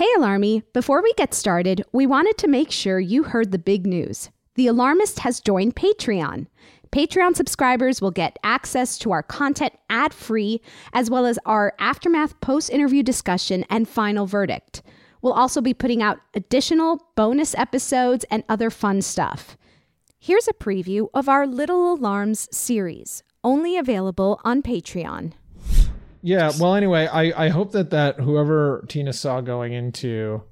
Hey, Alarmy! Before we get started, we wanted to make sure you heard the big news. The Alarmist has joined Patreon. Patreon subscribers will get access to our content ad free, as well as our aftermath post interview discussion and final verdict. We'll also be putting out additional bonus episodes and other fun stuff. Here's a preview of our Little Alarms series, only available on Patreon. Yeah. Well, anyway, I, I hope that that whoever Tina saw going into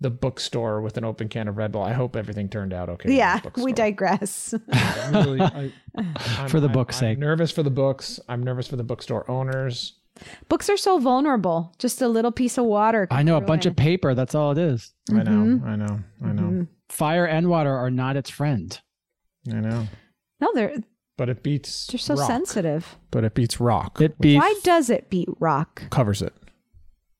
the bookstore with an open can of Red Bull, I hope everything turned out okay. Yeah, we digress. I'm really- I- I'm- For the I'm- book's I'm sake. nervous for the books. I'm nervous for the bookstore owners. Books are so vulnerable. Just a little piece of water. I know a bunch of paper. That's all it is. I know. Mhm. I know. I know. Fire and water are not its friend. I know. No, they're But it beats. they're so rock. sensitive. But it beats rock. It beats. Why does it beat rock? covers it.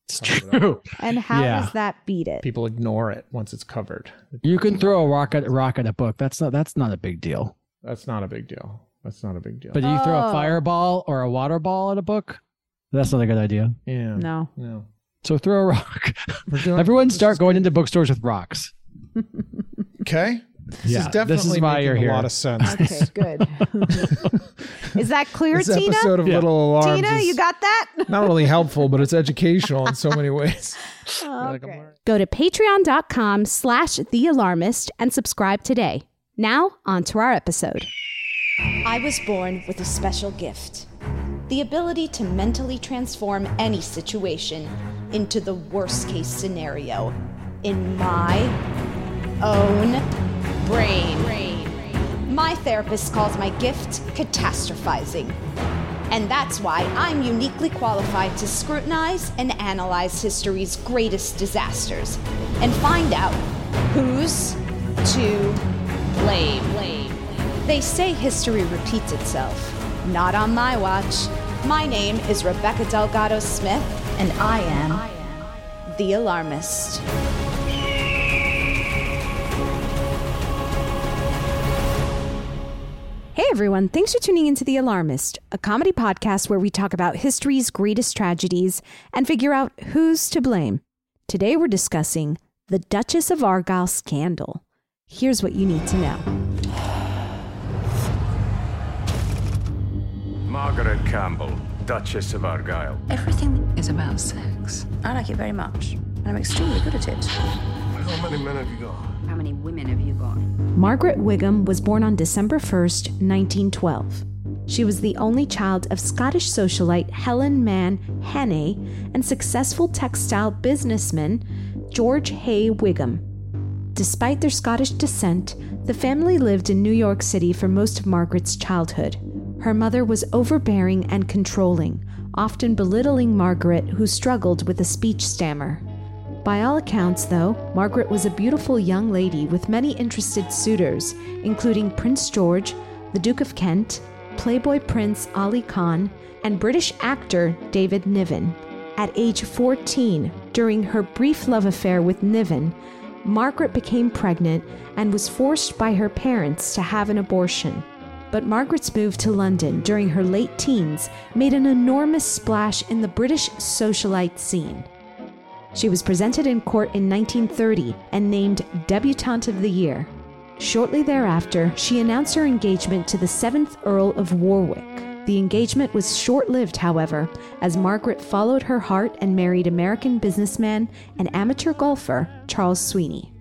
It's true. And how Yeah. does that beat it? People ignore it once it's covered. You can throw a rock at rock at a book. That's not. That's not a big deal. That's not a big deal. That's not a big deal. But you throw Oh. a fireball or a water ball at a book. That's not a good idea. yeah. No. No. So throw a rock. Doing- Everyone start going into bookstores with rocks. Okay. This Yeah, is this definitely is why making you're a here. lot of sense. Okay, good. is that clear, this Tina? episode of Yeah. Little Alarms Tina, you got that? not only helpful, but it's educational in so many ways. Like, Okay. Go to patreon.com slash the alarmist and subscribe today. Now, on to our episode. I was born with a special gift the ability to mentally transform any situation into the worst case scenario in my own brain. My therapist calls my gift catastrophizing. And that's why I'm uniquely qualified to scrutinize and analyze history's greatest disasters and find out who's to blame. They say history repeats itself. Not on my watch. My name is Rebecca Delgado Smith, and I am the alarmist. Hey everyone, thanks for tuning into The Alarmist, a comedy podcast where we talk about history's greatest tragedies and figure out who's to blame. Today we're discussing the Duchess of Argyll scandal. Here's what you need to know. Margaret Campbell, Duchess of Argyll. Everything is about sex. I like it very much, and I'm extremely good at it. How many men have you got? How many women have you got? Margaret Whigham was born on December 1st, 1912. She was the only child of Scottish socialite Helen Mann Hannay and successful textile businessman George Hay Whigham. Despite their Scottish descent, the family lived in New York City for most of Margaret's childhood. Her mother was overbearing and controlling, often belittling Margaret, who struggled with a speech stammer. By all accounts, though, Margaret was a beautiful young lady with many interested suitors, including Prince George, the Duke of Kent, Playboy Prince Ali Khan, and British actor David Niven. At age 14, during her brief love affair with Niven, Margaret became pregnant and was forced by her parents to have an abortion. But Margaret's move to London during her late teens made an enormous splash in the British socialite scene. She was presented in court in 1930 and named Debutante of the Year. Shortly thereafter, she announced her engagement to the 7th Earl of Warwick. The engagement was short lived, however, as Margaret followed her heart and married American businessman and amateur golfer Charles Sweeney.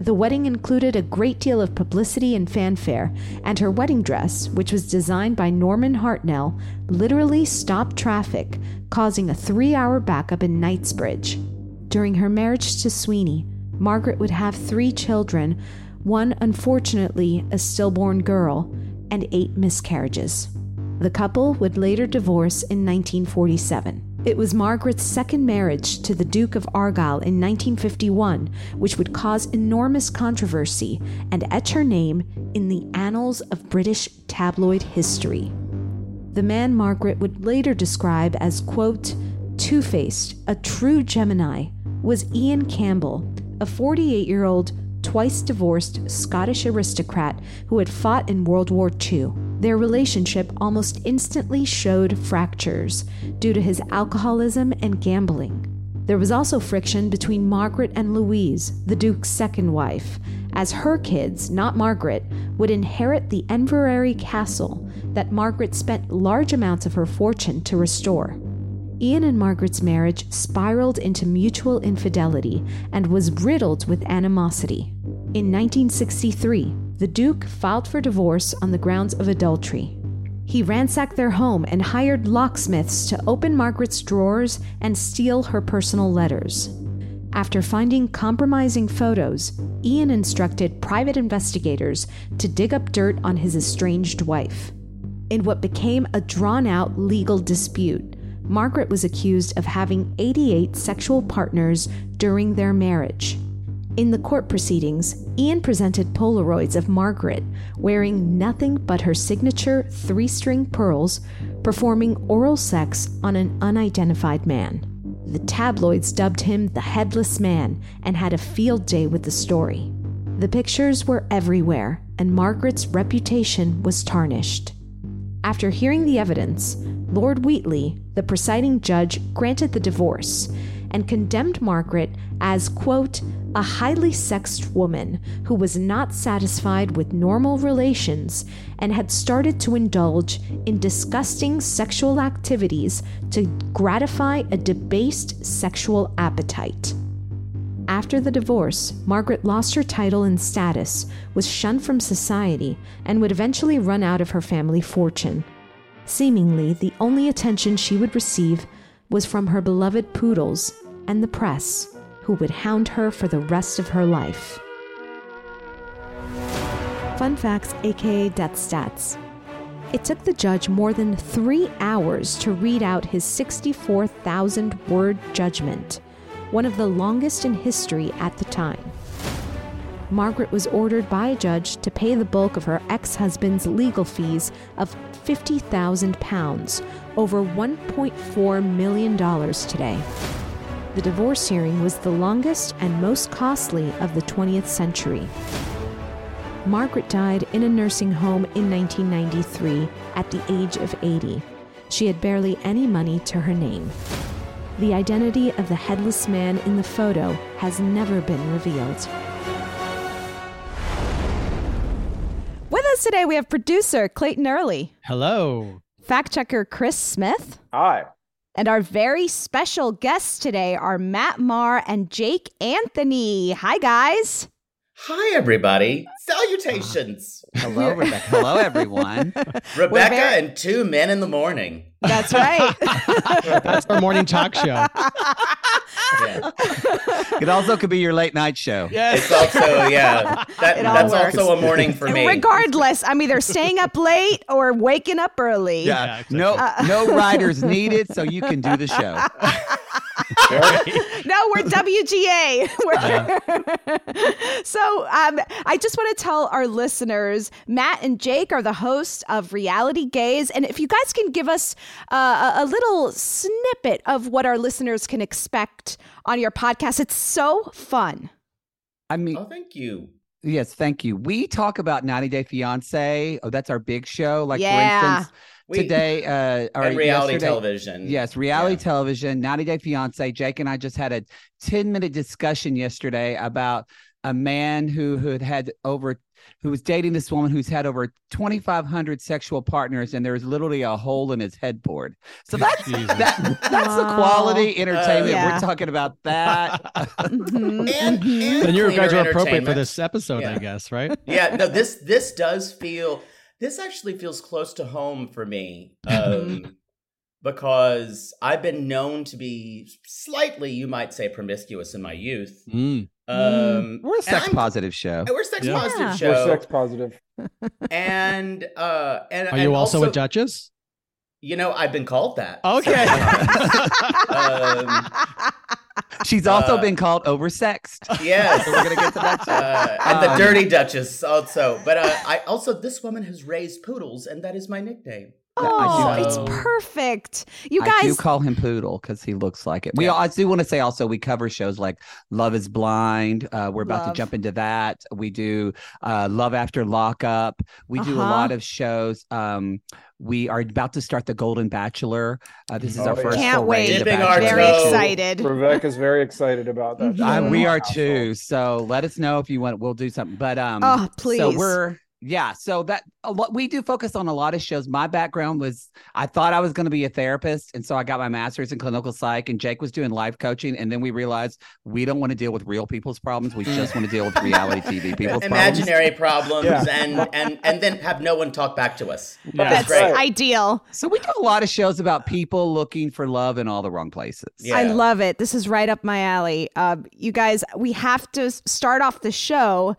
The wedding included a great deal of publicity and fanfare, and her wedding dress, which was designed by Norman Hartnell, literally stopped traffic, causing a three hour backup in Knightsbridge. During her marriage to Sweeney, Margaret would have three children, one unfortunately a stillborn girl, and eight miscarriages. The couple would later divorce in 1947. It was Margaret's second marriage to the Duke of Argyll in 1951, which would cause enormous controversy and etch her name in the annals of British tabloid history. The man Margaret would later describe as, quote, two faced, a true Gemini, was Ian Campbell, a 48 year old, twice divorced Scottish aristocrat who had fought in World War II. Their relationship almost instantly showed fractures due to his alcoholism and gambling. There was also friction between Margaret and Louise, the Duke's second wife, as her kids, not Margaret, would inherit the Inveraray castle that Margaret spent large amounts of her fortune to restore. Ian and Margaret's marriage spiraled into mutual infidelity and was riddled with animosity. In 1963, the Duke filed for divorce on the grounds of adultery. He ransacked their home and hired locksmiths to open Margaret's drawers and steal her personal letters. After finding compromising photos, Ian instructed private investigators to dig up dirt on his estranged wife. In what became a drawn out legal dispute, Margaret was accused of having 88 sexual partners during their marriage. In the court proceedings, Ian presented Polaroids of Margaret wearing nothing but her signature three string pearls, performing oral sex on an unidentified man. The tabloids dubbed him the Headless Man and had a field day with the story. The pictures were everywhere, and Margaret's reputation was tarnished. After hearing the evidence, Lord Wheatley, the presiding judge, granted the divorce and condemned Margaret as, quote, a highly sexed woman who was not satisfied with normal relations and had started to indulge in disgusting sexual activities to gratify a debased sexual appetite. After the divorce, Margaret lost her title and status, was shunned from society, and would eventually run out of her family fortune. Seemingly, the only attention she would receive was from her beloved poodles and the press, who would hound her for the rest of her life. Fun facts, aka death stats. It took the judge more than three hours to read out his 64,000 word judgment one of the longest in history at the time. Margaret was ordered by a judge to pay the bulk of her ex husband's legal fees of £50,000, over $1.4 million today. The divorce hearing was the longest and most costly of the 20th century. Margaret died in a nursing home in 1993 at the age of 80. She had barely any money to her name. The identity of the headless man in the photo has never been revealed. With us today, we have producer Clayton Early, Hello. fact checker Chris Smith, Hi. and our very special guests today are Matt Marr and Jake Anthony. Hi, guys. Hi, everybody. Salutations. Hello, Rebecca. Hello, everyone. Rebecca very- and two men in the morning. That's right. That's our morning talk show. Yeah. It also could be your late night show. It's also, yeah, that, It that's works. also a morning for me. Regardless, I'm either staying up late or waking up early. Yeah. No, uh, no riders needed, so you can do the show. no, we're WGA. We're- so um, I just want to tell our listeners Matt and Jake are the hosts of Reality Gays. And if you guys can give us uh, a, a little snippet of what our listeners can expect on your podcast, it's so fun. I mean, Oh, thank you. yes, thank you. We talk about 90 Day Fiance. Oh, that's our big show. Like, Yeah. for instance, We- today, uh, or And reality yesterday- television. Yes, reality Yeah. television, 90 Day Fiance. Jake and I just had a 10 minute discussion yesterday about a man who, who had had over, who was dating this woman who's had over 2,500 sexual partners, and there's literally a hole in his headboard. So that's that, that's the quality entertainment. yeah. We're talking about that. Mhm, And, mhm. and Then you guys are appropriate for this episode, I guess, right? yeah no this this does feel this actually feels close to home for me um because i've been known to be slightly you might say promiscuous in my youth Mm. um We're a sex positive show. we're a sex Yeah. positive Yeah. show We're sex positive. and uh and Are and you also, a Duchess? you know i've been called that Okay. um, She's also Uh, been called oversexed. yes. So we're gonna get to that uh, and the Um, dirty duchess also. But uh, i also this woman has raised poodles and that is my nickname Oh, I do. it's perfect. You guys I do call him Poodle because he looks like it. We Yeah. I do want to say also we cover shows like Love Is Blind. Uh, we're about Love. to jump into that. We do uh, Love After Lockup. We do a Uh-huh. lot of shows. Um, we are about to start the Golden Bachelor. Uh, this is Oh, our yeah. first Can't wait. our very excited. Rebecca's very excited about that. Uh, we are too. So let us know if you want. We'll do something. But um, Oh, please. So we're yeah. So that a lot, we do focus on a lot of shows. My background was I thought I was going to be a therapist, and so I got my master's in clinical psych. And Jake was doing life coaching, and then we realized we don't want to deal with real people's problems. We just want to deal with reality TV people's problems. imaginary problems Yeah. and and and then have no one talk back to us. Yeah. That's great. ideal. So we do a lot of shows about people looking for love in all the wrong places. Yeah. I love it. This is right up my alley. Uh, you guys, we have to start off the show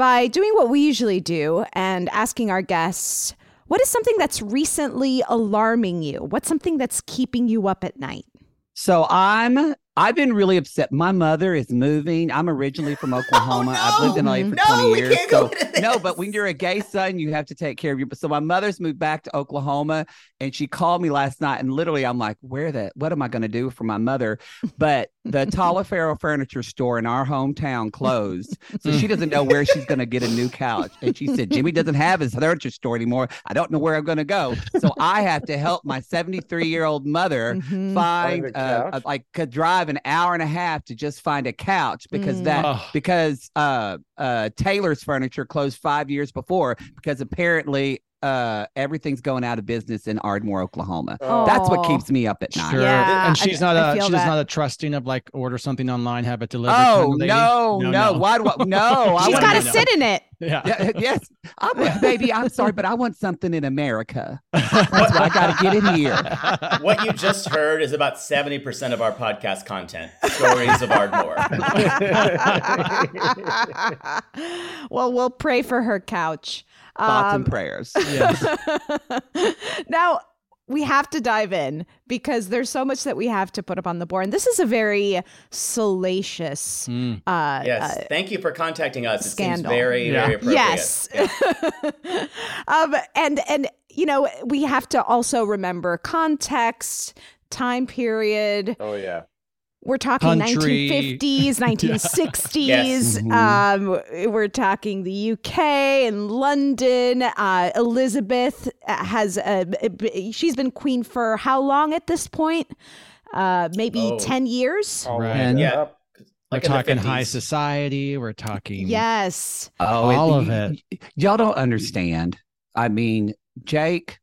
by doing what we usually do and asking our guests what is something that's recently alarming you? What's something that's keeping you up at night? So I'm I've been really upset. My mother is moving. I'm originally from Oklahoma. I've lived in LA for No, 20 we years. can't go so into no, but when you're a gay son, you have to take care of your so my mother's moved back to Oklahoma and she called me last night and literally I'm like, where the what am I gonna do for my mother? But the Talaferro furniture store in our hometown closed. So she doesn't know where she's gonna get a new couch. And she said, Jimmy doesn't have his furniture store anymore. I don't know where I'm gonna go. So I have to help my 73 year old mother Mhm. find Find a uh, couch? like could drive an hour and a half to just find a couch because Mm. that Ugh. because uh uh Taylor's furniture closed five years before because apparently uh everything's going out of business in Ardmore, Oklahoma. Oh. That's what keeps me up at night. Sure. Yeah, and she's I not a she's that. not a trusting of like order something online, have it delivered. kind Oh of lady? no, no, Why do I no? I She's wanna got to sit in it. Yeah. Yeah, yes, I'm, baby. I'm sorry, but I want something in America. That's why I got to get in here. What you just heard is about 70% of our podcast content. Stories of Ardmore. well, we'll pray for her couch. Thoughts Um, and prayers. now we have to dive in because there's so much that we have to put up on the board. And this is a very salacious Mm. uh, Yes. uh, Thank you for contacting us. It seems Scandal. very, Yeah. very appropriate. Yes. um, and and you know we have to also remember context, time period. Oh yeah. We're talking Country. 1950s, 1960s. Yes. Um, we're talking the UK and London. Uh, Elizabeth has uh, she's been queen for how long at this point? Uh, maybe Oh. 10 years. All Right. right. Yeah. Yep. We're Like talking high society. We're talking Yes. Oh, All of it. y- y'all don't understand. I mean, Jake,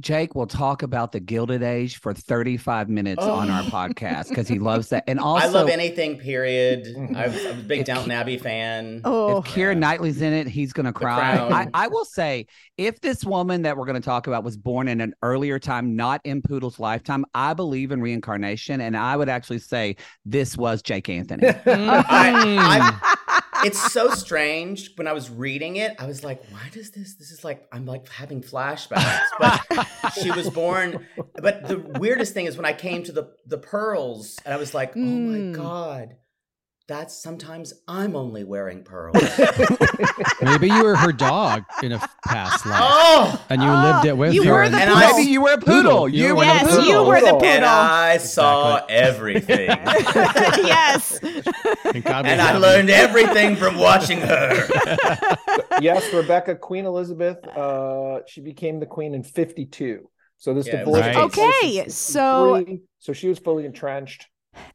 Jake will talk about the Gilded Age for 35 minutes on our Oh. podcast because he loves that. And also, I love anything. Period. i am a big Downton Abbey fan. Oh, if Keira Knightley's in it, he's going to cry. I, I will say, if this woman that we're going to talk about was born in an earlier time, not in Poodle's lifetime, I believe in reincarnation. And I would actually say this was Jake Anthony. I, I, it's so strange. When I was reading it, I was like, "Why does this? This is like I'm like having flashbacks." But she was born. But the weirdest thing is when I came to the the pearls, and I was like, "Oh Mm. my god." That's sometimes I'm only wearing pearls. Maybe you were her dog in a past life, Oh! and you lived it with you her. were and- the And poodle. I- Maybe you were a poodle. You You were were the yes, poodle. you were the and poodle. I saw everything. yes. and and I learned everything from watching her. yes, Rebecca, Queen Elizabeth, uh, she became the queen in 52. So this Yeah, divorce. right. took place in Okay, so- so she was fully entrenched.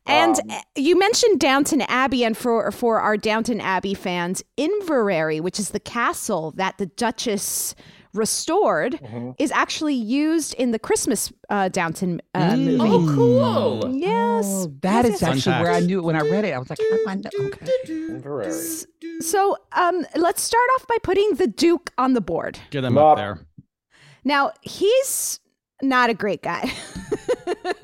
And Um, uh, you mentioned Downton Abbey, and for for our Downton Abbey fans, Inveraray, which is the castle that the Duchess restored, Mm-hmm. is actually used in the Christmas uh, Downton uh, Mm. movie. oh, cool. Yes, Oh, that Yes, is yes, actually Fun where I knew it when I read it. I was like, I know. Okay. Inveraray. So um, let's start off by putting the Duke on the board. Get him Up. up there. Now he's not a great guy.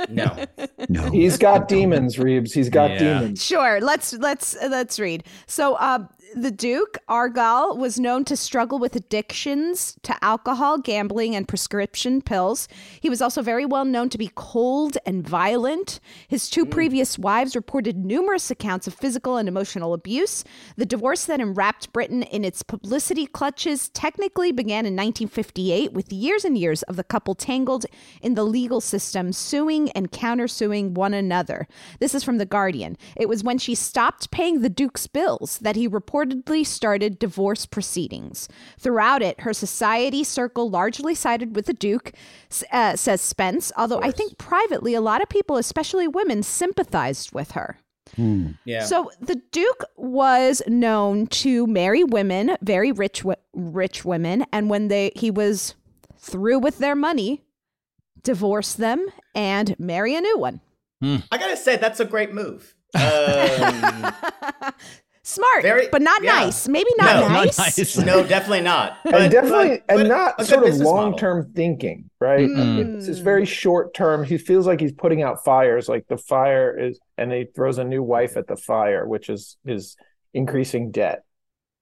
No. No. He's got demons, Reeves. He's got Yeah. demons. Sure, let's let's let's read. So, uh, the Duke Argyll was known to struggle with addictions to alcohol, gambling, and prescription pills. He was also very well known to be cold and violent. His two mm. previous wives reported numerous accounts of physical and emotional abuse. The divorce that enwrapped Britain in its publicity clutches technically began in 1958, with years and years of the couple tangled in the legal system, suing and countersuing one another. This is from The Guardian. It was when she stopped paying the Duke's bills that he reportedly started divorce proceedings. Throughout it, her society circle largely sided with the Duke, uh, says Spence, although I think privately a lot of people, especially women, sympathized with her. Yeah. So the Duke was known to marry women, very rich, rich women, and when they he was through with their money, divorce them and marry a new one. I gotta say that's a great move. Um, Smart, Very- but not yeah. nice. Maybe not No, nice. Not nice. no, definitely not. But- and definitely, but- and but not a sort of long term thinking, right? Mm. It's, it's very short term. He feels like he's putting out fires, like the fire is, and he throws a new wife at the fire, which is his increasing debt.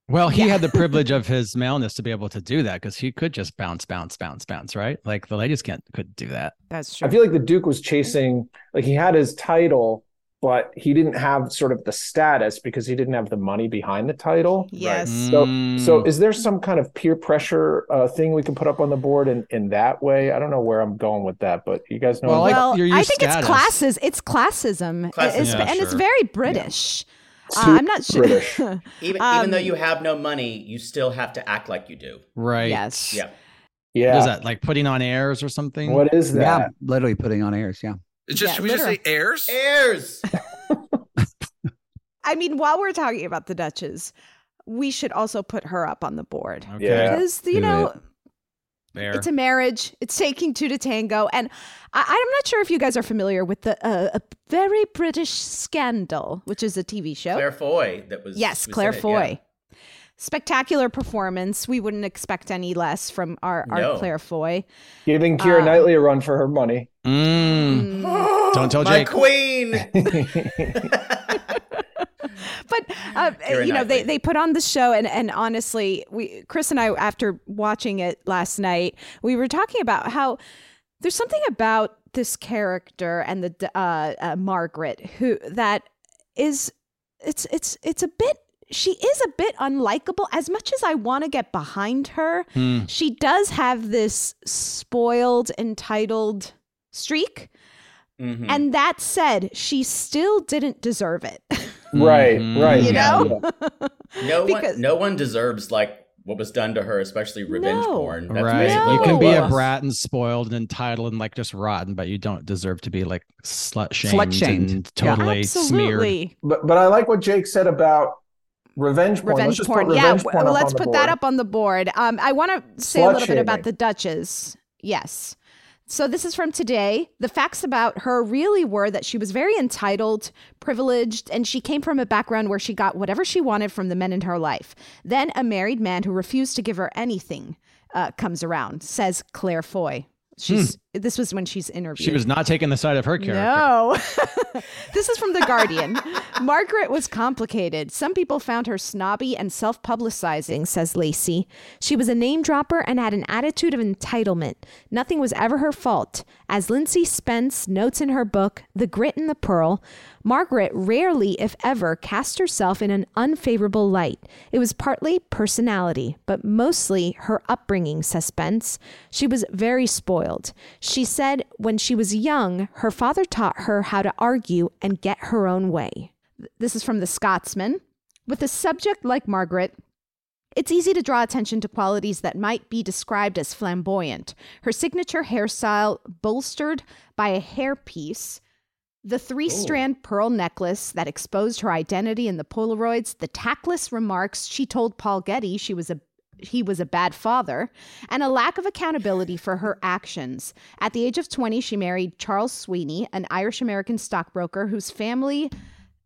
Well, he had the privilege of his maleness to be able to do that because he could just bounce, bounce, bounce, bounce, right? Like the ladies can't could do that. That's true. I feel like the Duke was chasing, like he had his title, but he didn't have sort of the status because he didn't have the money behind the title. Yes. So, Mm. so is there some kind of peer pressure uh, thing we can put up on the board in, in that way? I don't know where I'm going with that, but you guys know. Well, like well, your- your I think status. it's classes. It's classism, Classism. It's- Yeah, and it's very British. Uh, I'm not sure. British. Even, Um, even though you have no money, you still have to act like you do. Right. Yes. Yeah. Yeah. is that? Like putting on airs or something? What is that? Yeah, literally putting on airs. Yeah. It's just Yeah, should we just say heirs? Heirs. I mean, while we're talking about the Duchess, we should also put her up on the board Okay. Yeah. because you do know it. Fair. it's a marriage. It's taking two to tango, and I, I'm not sure if you guys are familiar with the uh, a very British scandal, which is a TV show. Claire Foy that was yes, was Claire in it, Foy. Spectacular performance. We wouldn't expect any less from our, our No. Claire Foy. Giving Keira Uh, Knightley a run for her money. Mm. yeah. Don't tell Jake. My Jake. queen. but uh, you know they, they put on the show and, and honestly we chris and i after watching it last night we were talking about how there's something about this character and the uh, uh, margaret who that is it's it's it's a bit she is a bit unlikable as much as i want to get behind her Hmm. she does have this spoiled entitled streak Mhm. and that said she still didn't deserve it right, Mhm. right. you know no because- one, no one deserves like what was done to her, especially revenge No. porn. That's right. basically You can be a brat and spoiled and entitled and like just rotten, but you don't deserve to be like slut shamed, Slut-shamed. and Yeah. totally smeared. absolutely But but I like what Jake said about revenge porn. Let's revenge just porn. put Yeah, revenge w- porn up let's put that up on the board. Um, I want to say a little bit about the Duchess. Yes. So this is from today. The facts about her really were that she was very entitled, privileged, and she came from a background where she got whatever she wanted from the men in her life. Then a married man who refused to give her anything uh, comes around, says Claire Foy. She's this was when she's interviewed. Hmm. She was not taking the side of her character. No. this is from The Guardian. Margaret was complicated. Some people found her snobby and self publicizing, says Lacey. She was a name dropper and had an attitude of entitlement. Nothing was ever her fault. As Lyndsy Spence notes in her book, The Grit and the Pearl, Margaret rarely, if ever, cast herself in an unfavorable light. It was partly personality, but mostly her upbringing, says Spence. She was very spoiled. She said when she was young, her father taught her how to argue and get her own way. This is from The Scotsman. With a subject like Margaret, it's easy to draw attention to qualities that might be described as flamboyant. Her signature hairstyle, bolstered by a hairpiece, the three strand pearl necklace that exposed her identity in the Polaroids, the tactless remarks she told Paul Getty she was a he was a bad father, and a lack of accountability for her actions. At the age of 20, she married Charles Sweeney, an Irish American stockbroker whose family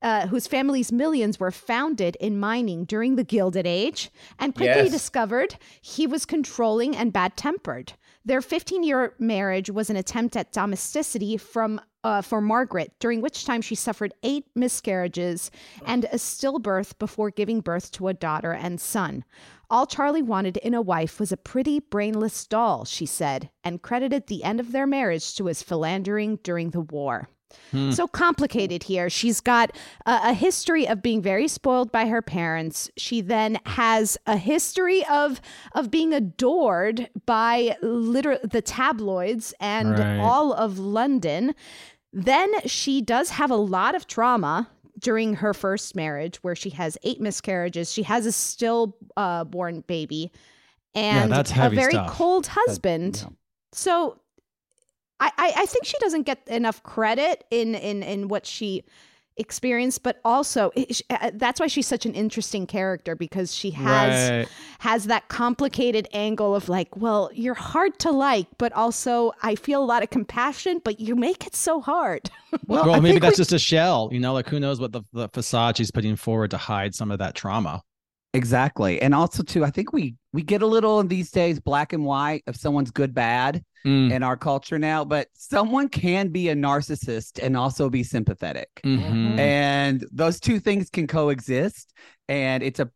uh, whose family's millions were founded in mining during the Gilded Age, and quickly Yes. discovered he was controlling and bad tempered. Their 15 year marriage was an attempt at domesticity from uh, for Margaret, during which time she suffered eight miscarriages and a stillbirth before giving birth to a daughter and son. All Charlie wanted in a wife was a pretty, brainless doll, she said, and credited the end of their marriage to his philandering during the war. Hmm. So complicated here. She's got a, a history of being very spoiled by her parents. She then has a history of of being adored by liter- the tabloids and Right. all of London. Then she does have a lot of trauma during her first marriage, where she has eight miscarriages. She has a stillborn baby, and that's a very stuff. cold husband. So I, I I think she doesn't get enough credit in in in what she experienced, but also it- uh, that's why she's such an interesting character because she has Right. has that complicated angle of like, well, you're hard to like, but also I feel a lot of compassion, but you make it so hard. Well, maybe that's just a shell. You know, like who knows what the, the facade she's putting forward to hide some of that trauma. Exactly. And also too, I think we we get a little in these days black and white of someone's good bad Mm. in our culture now, but someone can be a narcissist and also be sympathetic. Mhm. And those two things can coexist and it's a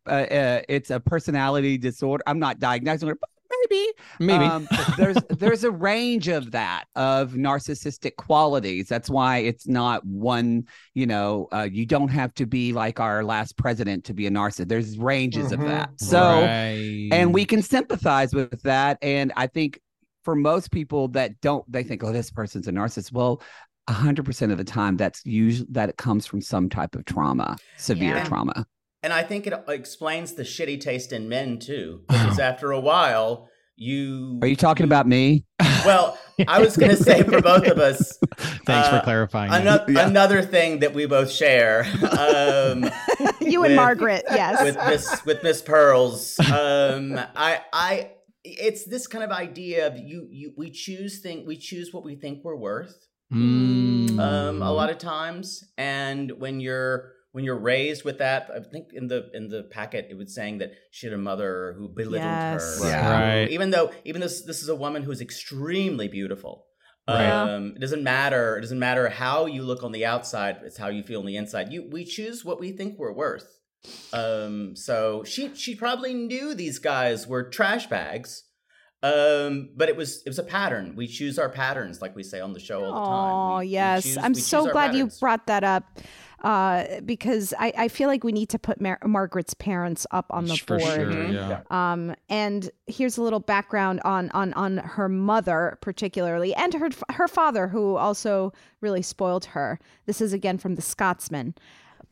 it's a personality disorder. I'm not diagnosing it, but maybe Maybe. Um, there's there's a range of that of narcissistic qualities. That's why it's not one. You know, uh, you don't have to be like our last president to be a narcissist. There's ranges of that. So, Right. and we can sympathize with that. And I think for most people that don't, they think, oh, this person's a narcissist. Well. 100% of the time that's usually that it comes from some type of trauma severe Yeah. trauma And I think it explains the shitty taste in men too, because after a while, you are you talking about me well, I was going to say for both of us. Thanks for uh, clarifying. Another, another thing that we both share, um, you and Margaret, yes. with Miss with Miss Pearls. Um, I I it's this kind of idea of you you we choose think we choose what we think we're worth. Mm. Um, a lot of times, and when you're when you're raised with that, I think in the in the packet it was saying that she had a mother who belittled Yes. her. Yeah. Right. Even though even this this is a woman who's extremely beautiful. Right. Um, it doesn't matter. It doesn't matter how you look on the outside. It's how you feel on the inside. You we choose what we think we're worth. Um, so she she probably knew these guys were trash bags. Um, but it was it was a pattern. We choose our patterns, like we say on the show all the time. Oh, We- we yes. choose- I'm we so choose our glad you brought that up uh, because I, I feel like we need to put Mar- Margaret's parents up on the For board. sure. Mhm. Yeah. Um, and here's a little background on on on her mother particularly, and her her father, who also really spoiled her. This is again from the Scotsman.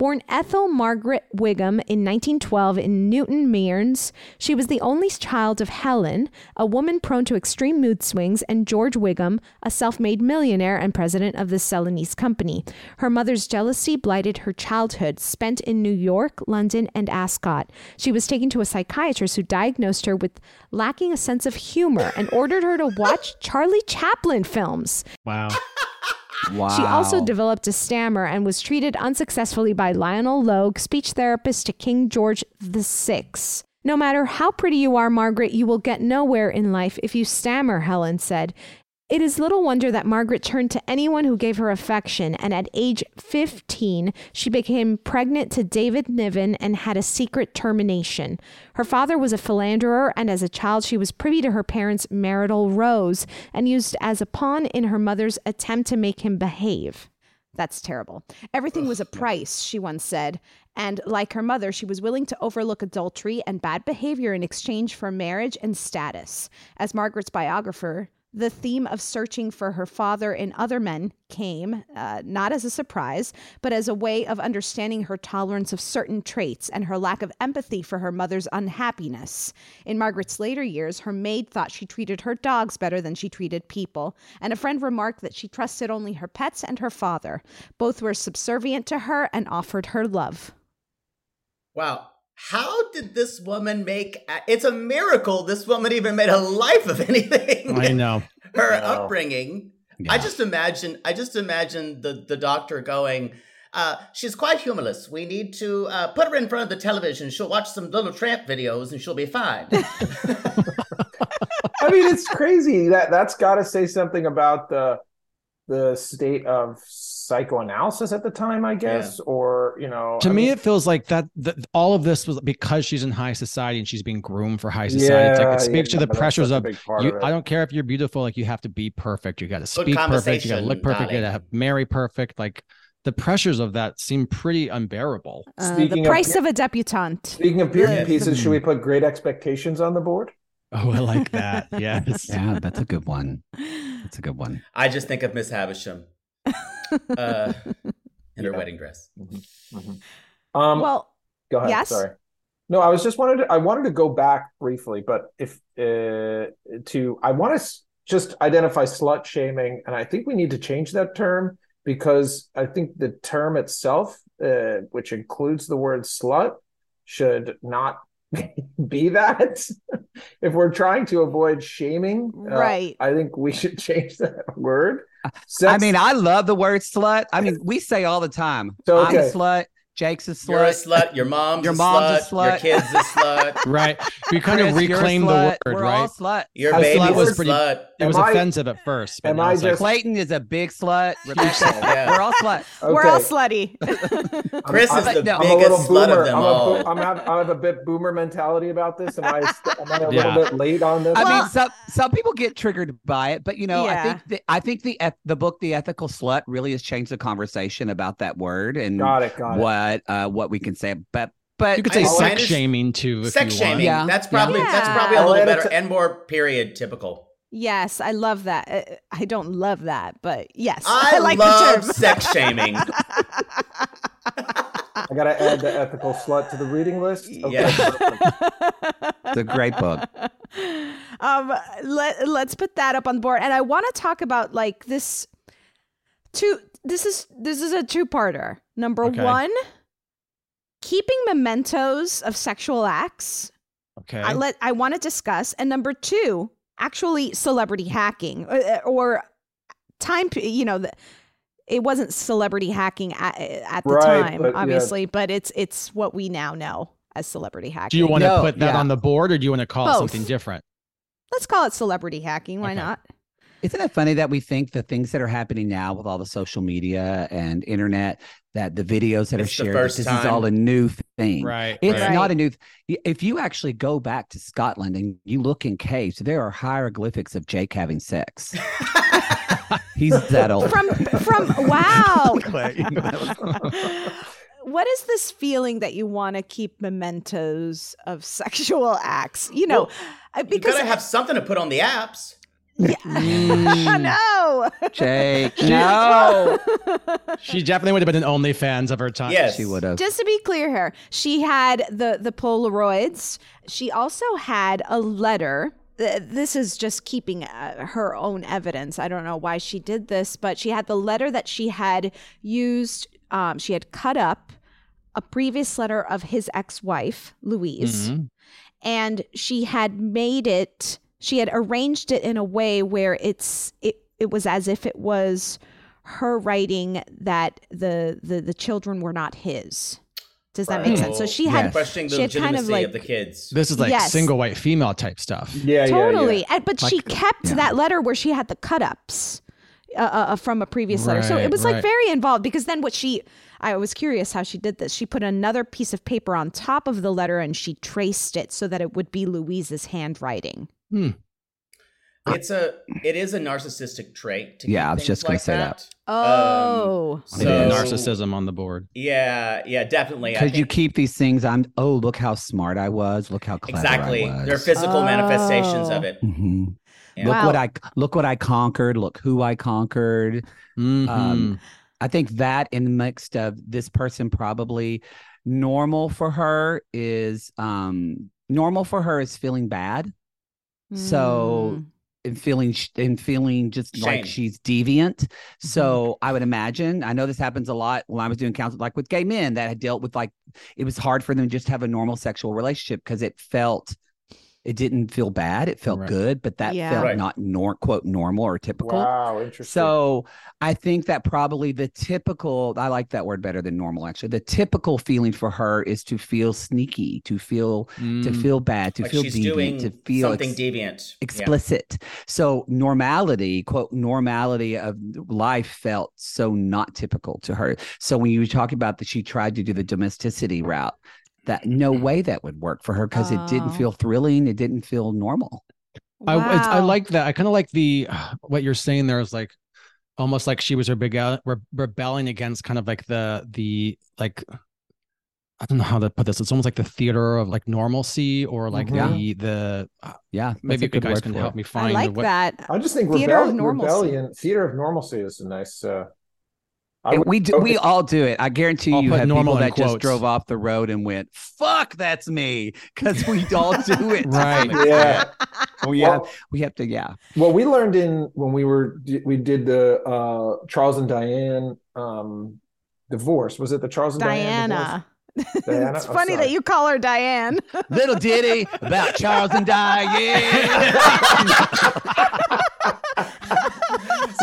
Born Ethel Margaret Whigham in 1912 in Newton Mearns, she was the only child of Helen, a woman prone to extreme mood swings, and George Whigham, a self made millionaire and president of the Celanese Company. Her mother's jealousy blighted her childhood, spent in New York, London, and Ascot. She was taken to a psychiatrist who diagnosed her with lacking a sense of humor and ordered her to watch Charlie Chaplin films. Wow. Wow. She also developed a stammer and was treated unsuccessfully by Lionel Logue, speech therapist to King George VI. No matter how pretty you are, Margaret, you will get nowhere in life if you stammer, Helen said. It is little wonder that Margaret turned to anyone who gave her affection, and at age 15, she became pregnant to David Niven and had a secret termination. Her father was a philanderer, and as a child, she was privy to her parents' marital rows and used as a pawn in her mother's attempt to make him behave. That's terrible. Everything was a price, she once said. And like her mother, she was willing to overlook adultery and bad behavior in exchange for marriage and status. As Margaret's biographer, the theme of searching for her father in other men came uh, not as a surprise, but as a way of understanding her tolerance of certain traits and her lack of empathy for her mother's unhappiness. In Margaret's later years, her maid thought she treated her dogs better than she treated people, and a friend remarked that she trusted only her pets and her father. Both were subservient to her and offered her love. Wow. How did this woman make it's a miracle this woman even made a life of anything. I know. Her Wow. upbringing. I just imagine I just imagine the, the doctor going, uh, she's quite humorless. We need to uh, put her in front of the television. She'll watch some little tramp videos and she'll be fine. I mean, it's crazy that that's got to say something about the the state of psychoanalysis at the time, I guess, or you know, To I me, mean, it feels like that, that all of this was because she's in high society and she's being groomed for high society. it's like Yeah, it speaks yeah, to the that's pressures of you. of. I don't care if you're beautiful, like you have to be perfect. You got to speak perfect. You got to look perfect. You got to have marry perfect. Like the pressures of that seem pretty unbearable. Uh, the Speaking of- price of, a debutante. speaking of period Yes. pieces, should we put Great Expectations on the board? Oh, I like that. Yes. Yeah, that's a good one. That's a good one. I just think of Miss Havisham uh, in her wedding dress. Um, well, go ahead. yes? Sorry. No, I was just wanted to, I wanted to go back briefly, but if uh, to I want to s- just identify slut shaming, and I think we need to change that term because I think the term itself, uh, which includes the word slut, should not be that. if we're trying to avoid shaming, uh, Right. I think we should change that word. I mean, I love the word slut. I mean, we say all the time, So, I'm a slut. Jake's a slut. You're a slut. Your mom's Your a mom's a slut. Your kid's a slut. Right. We kind of Chris, you're reclaimed the slut. word, We're right? all slut. Your As baby's slut was a pretty- slut. It was Am I- offensive at first. But am I it's like, just- Clayton is a big slut. Rebecca, Yeah. we're all slut. We're all slutty. Chris is I'm, the no, I'm a little biggest slut boomer. of them I'm, a, all. bo- I'm have, I have a bit boomer mentality about this. Am I, am I a Yeah. little bit late on this? I Well- mean, some some people get triggered by it, but you know, I think the, I think the the book "The Ethical Slut" really has changed the conversation about that word and Got it, got it. what uh, what we can say. But but you could say I sex understand- shaming too. Sex shaming. Yeah. That's probably that's probably a I'll little better and more period typical. yes, I love that. Uh, I don't love that, but yes, I, I, like love the term. sex shaming. I got to add the ethical slut to the reading list. Okay, Yeah. perfect. it's a great book. um let, let's put that up on the board and i want to talk about like this two this is this is a two-parter number Okay. one keeping mementos of sexual acts Okay. i let i want to discuss and number two actually celebrity hacking uh, or time you know the, it wasn't celebrity hacking at, at the Right, time but, yeah. obviously but it's it's what we now know as celebrity hacking do you want to No, put that yeah. on the board or do you want to call it something different? let's call it celebrity hacking why Okay. not Isn't it funny that we think the things that are happening now with all the social media and internet, that the videos that It's are shared, that first this is all a new thing. Right. It's right. not a new. Th- if you actually go back to Scotland and you look in caves, there are hieroglyphics of Jake having sex. He's that old. from from wow what is this feeling that you want to keep mementos of sexual acts you know uh, You because gotta have something to put on the apps. no. Jake, no. She definitely would have been an OnlyFans of her time. Yes. She would have. Just to be clear here, she had the the Polaroids. She also had a letter. This is just keeping uh, her own evidence. I don't know why she did this, but she had the letter that she had used. Um, she had cut up a previous letter of his ex-wife, Louise, Mhm. and she had made it. She had arranged it in a way where it's it. It was as if it was her writing that the the the children were not his. Does that make sense? So she had Yes. questioning the she had kind of like of the kids. This is like Yes. single white female type stuff. Yeah, totally, And, but she kept yeah. that letter where she had the cut ups. Uh, uh, from a previous letter, so it Right, was like right. very involved because then what she, I was curious how she did this. She put another piece of paper on top of the letter and she traced it so that it would be Louise's handwriting. Hmm. It's a it is a narcissistic trait. To Yeah, I was just gonna like say that. Oh, Um, Maybe so narcissism on the board. Yeah, yeah, definitely. Because you keep these things. I'm. Oh, look how smart I was. Look how clever exactly I was. they're physical manifestations of Oh. it. Mhm. Yeah. Look Wow. what I look what I conquered. Look who I conquered. Mhm. Um, I think that in the mixed of this person probably normal for her is um normal for her is feeling bad. So Mm. and feeling sh- and feeling just like she's deviant. So I would imagine. I know this happens a lot when I was doing counseling, like with gay men that had dealt with like it was hard for them to just have a normal sexual relationship because it felt. It didn't feel bad. It felt Right. good, but that Yeah. felt Right. not nor quote normal or typical. Wow, interesting. So I think that probably the typical, I like that word better than normal, actually. The typical feeling for her is to feel sneaky, to feel to Mm. feel bad, to like feel she's deviant, doing to feel something ex- deviant. Yeah. explicit. So normality, quote, normality of life felt so not typical to her. So when you were talking about that she tried to do the domesticity route, that no Mm-hmm. way that would work for her because it didn't Oh. feel thrilling. It didn't feel normal. I, it's, I like that. I kind of like the what you're saying there is like almost like she was rebel, re- rebelling against kind of like the the like I don't know how to put this. It's almost like the theater of like normalcy or like Mhm. the the uh, Yeah. maybe a you good guys word can for help it. me I find like what, that. I just think Theater of rebel- normalcy. rebellion, theater of normalcy is a nice. Uh, I And would- we do, we all do it. I guarantee I'll you put have normal people in that just drove off the road and went, "Fuck, that's me," because we all do it. Right. some Yeah. extent. We Well- have we have to yeah. Well, we learned in when we were we did the uh Charles and Diane um divorce. Was it the Charles and Diane Diana. divorce? Diana? it's Oh, funny sorry. that you call her Diane. Little ditty about Charles and Diane.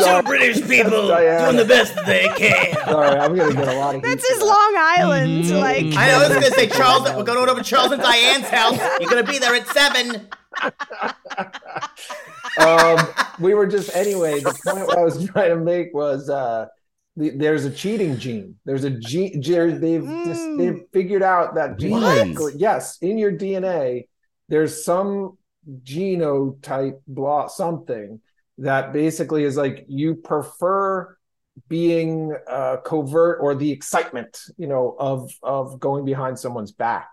Two British people doing the best that they can. Sorry, I'm gonna get a lot of. That's heat his. Long Island. Mhm. Like I know I was gonna say Charles. We're going over to Charles and Diane's house. You're gonna be there at seven. um, we were just anyway. The point I was trying to make was uh, the, there's a cheating gene. There's a gene. They've just, Mm. they've figured out that genetically, yes, in your DNA, there's some genotype blah something that basically is like you prefer being uh, covert or the excitement, you know, of of going behind someone's back.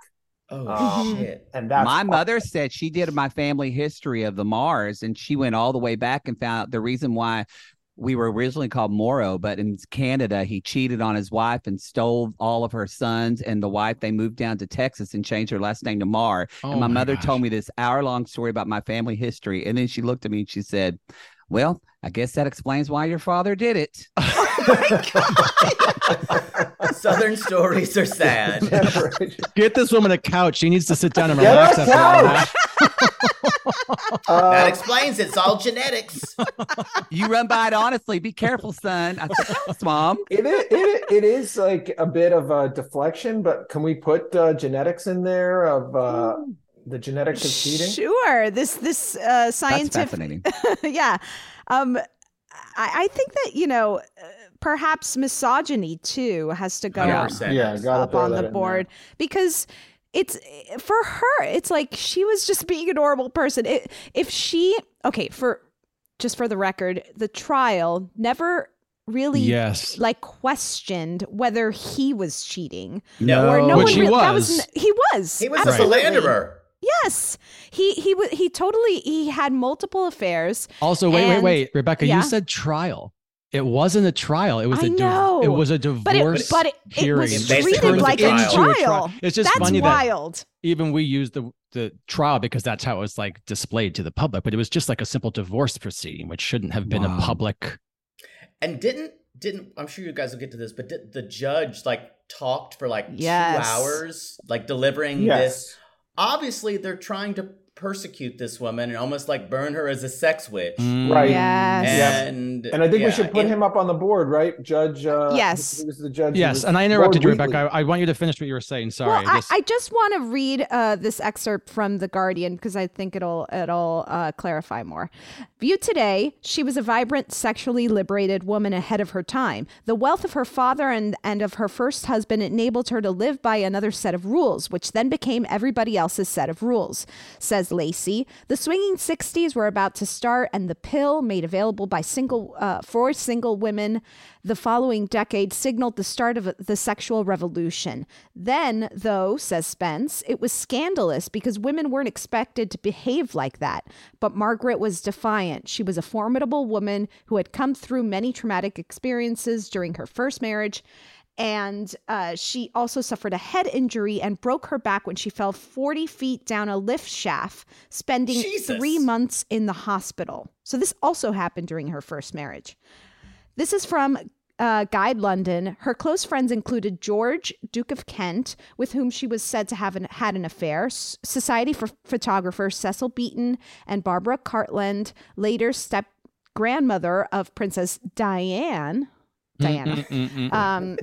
Oh Um, shit! And that's my mother said she did my family history of the Marrs, and she went all the way back and found out the reason why we were originally called Moro, but in Canada he cheated on his wife and stole all of her sons and the wife. They moved down to Texas and changed her last name to Marr. Oh and my, my mother gosh. told me this hour long story about my family history, and then she looked at me and she said, "Well, I guess that explains why your father did it." Southern stories are sad. Get this woman a couch. She needs to sit down and Get relax a after all that. Uh, that explains it. it's all genetics. you run by it honestly. Be careful, son. I said, "Thanks, mom. It is, it, it is like a bit of a deflection, but can we put uh, genetics in there of uh, the genetics of cheating? Sure. This this uh, That's fascinating. yeah. Um, I, I think that you know, uh, perhaps misogyny too has to go Yeah. 100%. Yeah, up on the in board because it's for her. It's like she was just being a normal person. It, if she okay for just for the record, the trial never really Yes. like questioned whether he was cheating No. or no Which one he really, that was. was he was He was a absolutely. Philanderer. Yes, he he wa- he totally he had multiple affairs. Also, wait, wait, and- wait, Rebecca, Yeah. you said trial. It wasn't a trial. It was I a div- know. it was a But it- divorce but it- it was treated like a into trial. It's just That's funny wild. that even we use the the trial because that's how it was like displayed to the public, but it was just like a simple divorce proceeding, which shouldn't have been Wow. a public. And didn't didn't I'm sure you guys will get to this, but did the judge like talked for like Yes. two hours, like delivering Yes. this? Obviously, they're trying to persecute this woman and almost like burn her as a sex witch. Mm. Right. Yes. And And I think yeah, we should put in- him up on the board, right? Judge. Uh, Yes. Who was the judge? Yes, was and I interrupted you, Rebecca. I, I want you to finish what you were saying. Sorry. Well, I, just- I just want to read uh, this excerpt from the Guardian because I think it'll it'll uh, clarify more. Viewed today, she was a vibrant, sexually liberated woman ahead of her time. The wealth of her father and and of her first husband enabled her to live by another set of rules, which then became everybody else's set of rules. Says Lacey. The swinging '60s were about to start, and the pill made available by single uh, for single women the following decade signaled the start of the sexual revolution. Then, though, says Spence, it was scandalous because women weren't expected to behave like that. But Margaret was defiant. She was a formidable woman who had come through many traumatic experiences during her first marriage. And uh, she also suffered a head injury and broke her back when she fell 40 feet down a lift shaft, spending Jesus. three months in the hospital. So, this also happened during her first marriage. This is from uh, Guide London. Her close friends included George, Duke of Kent, with whom she was said to have an, had an affair, S- Society for Photographers Cecil Beaton and Barbara Cartland, later step grandmother of Princess Diane. Diana. Mm, mm, mm, um,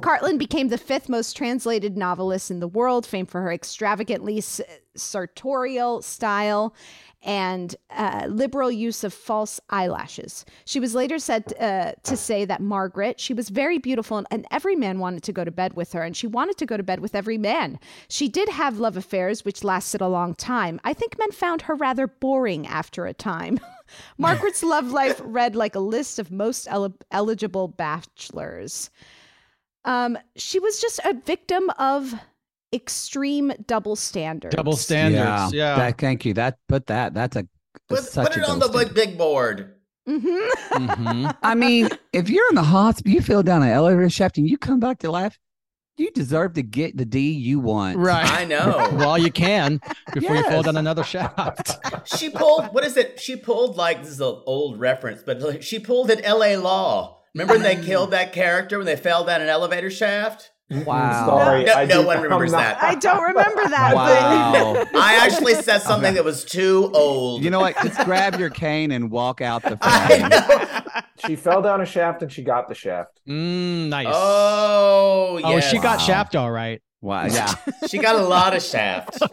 Cartland became the fifth most translated novelist in the world, famed for her extravagantly s- sartorial style and uh, liberal use of false eyelashes. She was later said uh, to say that Margaret, she was very beautiful and, and every man wanted to go to bed with her, and she wanted to go to bed with every man. She did have love affairs, which lasted a long time. I think men found her rather boring after a time. Margaret's love life read like a list of most el- eligible bachelors. Um, she was just a victim of extreme double standards. Double standards. Yeah. That, thank you. That put that. That's a Put, that's such put a it on the double big, big board. Mm-hmm. Mhm. I mean, if you're in the hospital, you fell down an elevator shaft and you come back to life, you deserve to get the D you want. Right. I know. well, you can before you fall down another shaft. she pulled what is it? She pulled like this is an old reference, but like, she pulled an L.A. Law. Remember when they killed that character when they fell down an elevator shaft? Wow. Sorry, No, I no one remembers not- that. I don't remember that. Wow. I actually said something that was too old. you know what? Just grab your cane and walk out the I frame. know. She fell down a shaft and she got the shaft. Mm, nice. Oh, oh, yes. she got Wow. shaft all right. Wow. Yeah. She got a lot of shaft.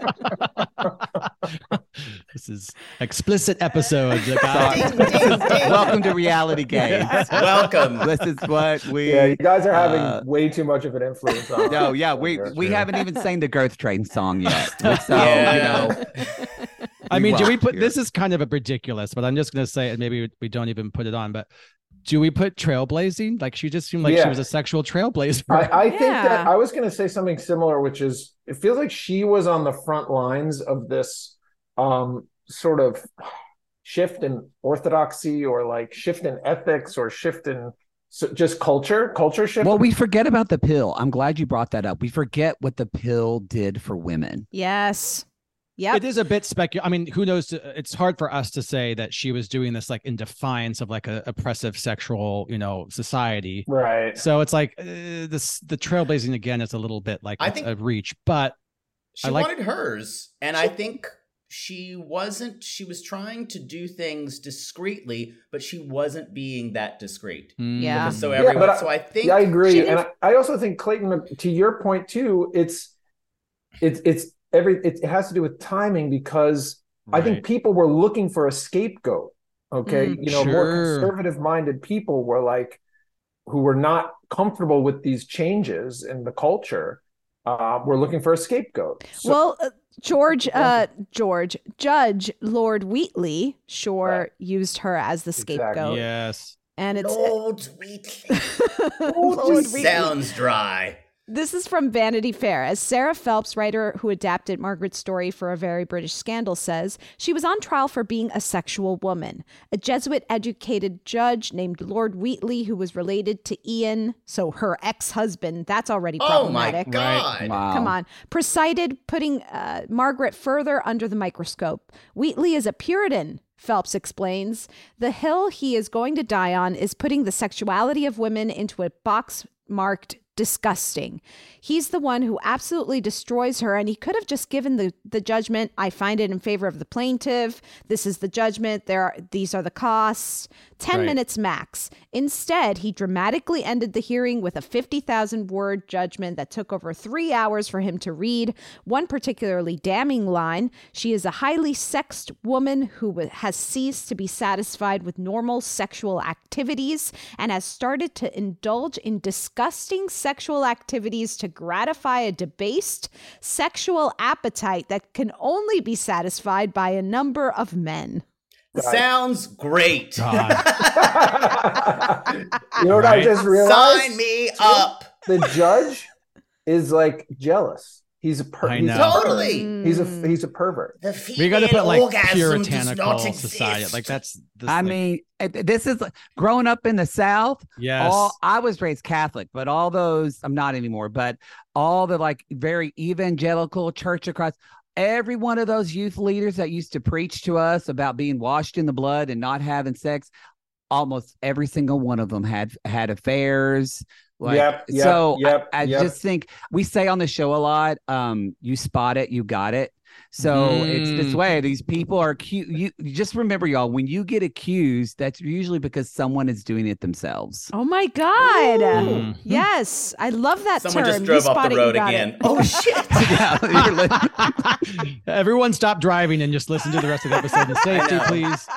This is explicit episode. Ding, ding, ding. Welcome to Reality Gays. Welcome. This is what we. Yeah, you guys are having uh, way too much of an influence on. No, yeah, we That's we true. haven't even sang the Girth Train song yet. So Yeah. you know, I mean, do we put here. this is kind of a ridiculous, but I'm just gonna say it. Maybe we- we don't even put it on, but do we put trailblazing? Like she just seemed like she was a sexual trailblazer. I, I think that I was going to say something similar, which is it feels like she was on the front lines of this um, sort of shift in orthodoxy or like shift in ethics or shift in so just culture, culture shift. well, we forget about the pill. I'm glad you brought that up. We forget what the pill did for women. Yes. Yep. It is a bit speculative. I mean, who knows? It's hard for us to say that she was doing this like in defiance of like a oppressive sexual, you know, society. right. So it's like uh, this the trailblazing again is a little bit like I a- think- a reach, but She I like- wanted hers, and I think she wasn't. She was trying to do things discreetly, but she wasn't being that discreet. mm, Yeah. Because so Yeah, everyone. but I- so I think Yeah, I agree, and I, I also think Clayton. To your point too, it's it's it's every it, it has to do with timing because I think people were looking for a scapegoat. Okay, Mm, you know, more conservative minded people were like who were not comfortable with these changes in the culture. Uh, were looking for a scapegoat. So- well, uh, George, uh, George, Judge Lord Wheatley, sure Right. used her as the Exactly. scapegoat, yes. and it's Lord Wheatley. Lord Wheatley. sounds dry. This is from Vanity Fair. As Sarah Phelps, writer who adapted Margaret's story for a very British scandal, says, she was on trial for being a sexual woman. A Jesuit educated judge named Lord Wheatley, who was related to Ian, so her ex husband, that's already problematic. Oh my problematic. God. Wow. Come on. Presided, putting uh, Margaret further under the microscope. Wheatley is a Puritan, Phelps explains. The hill he is going to die on is putting the sexuality of women into a box marked disgusting. He's the one who absolutely destroys her, and he could have just given the, the judgment. I find it in favor of the plaintiff. This is the judgment. There are these are the costs. Ten Right. minutes max. Instead, he dramatically ended the hearing with a 50,000 word judgment that took over three hours for him to read. One particularly damning line She is a highly sexed woman who has ceased to be satisfied with normal sexual activities and has started to indulge in disgusting sexual activities to gratify a debased sexual appetite that can only be satisfied by a number of men. Sounds great. You know what I just realized? Sign me up. The judge is like jealous. He's a per- I he's know. a- Totally. He's a he's a pervert. We got to put like puritanical not society. Like that's. This, I like- mean, this is growing up in the South. Yes. All, I was raised Catholic, but all those, I'm not anymore, but all the like very evangelical church across, every one of those youth leaders that used to preach to us about being washed in the blood and not having sex, almost every single one of them had had affairs. Like, Yep, yep, so I- yep, I, yep. just think we say on the show a lot, um, you spot it, you got it. So it's this Mm. way. These people are cute. You, you just remember, y'all, when you get accused, that's usually because someone is doing it themselves. Oh my God. Mm-hmm. Yes. I love that Someone term. just You drove off the road got again. it. Oh shit. Yeah, Everyone stop driving and just listen to the rest of the episode in safety, know. please.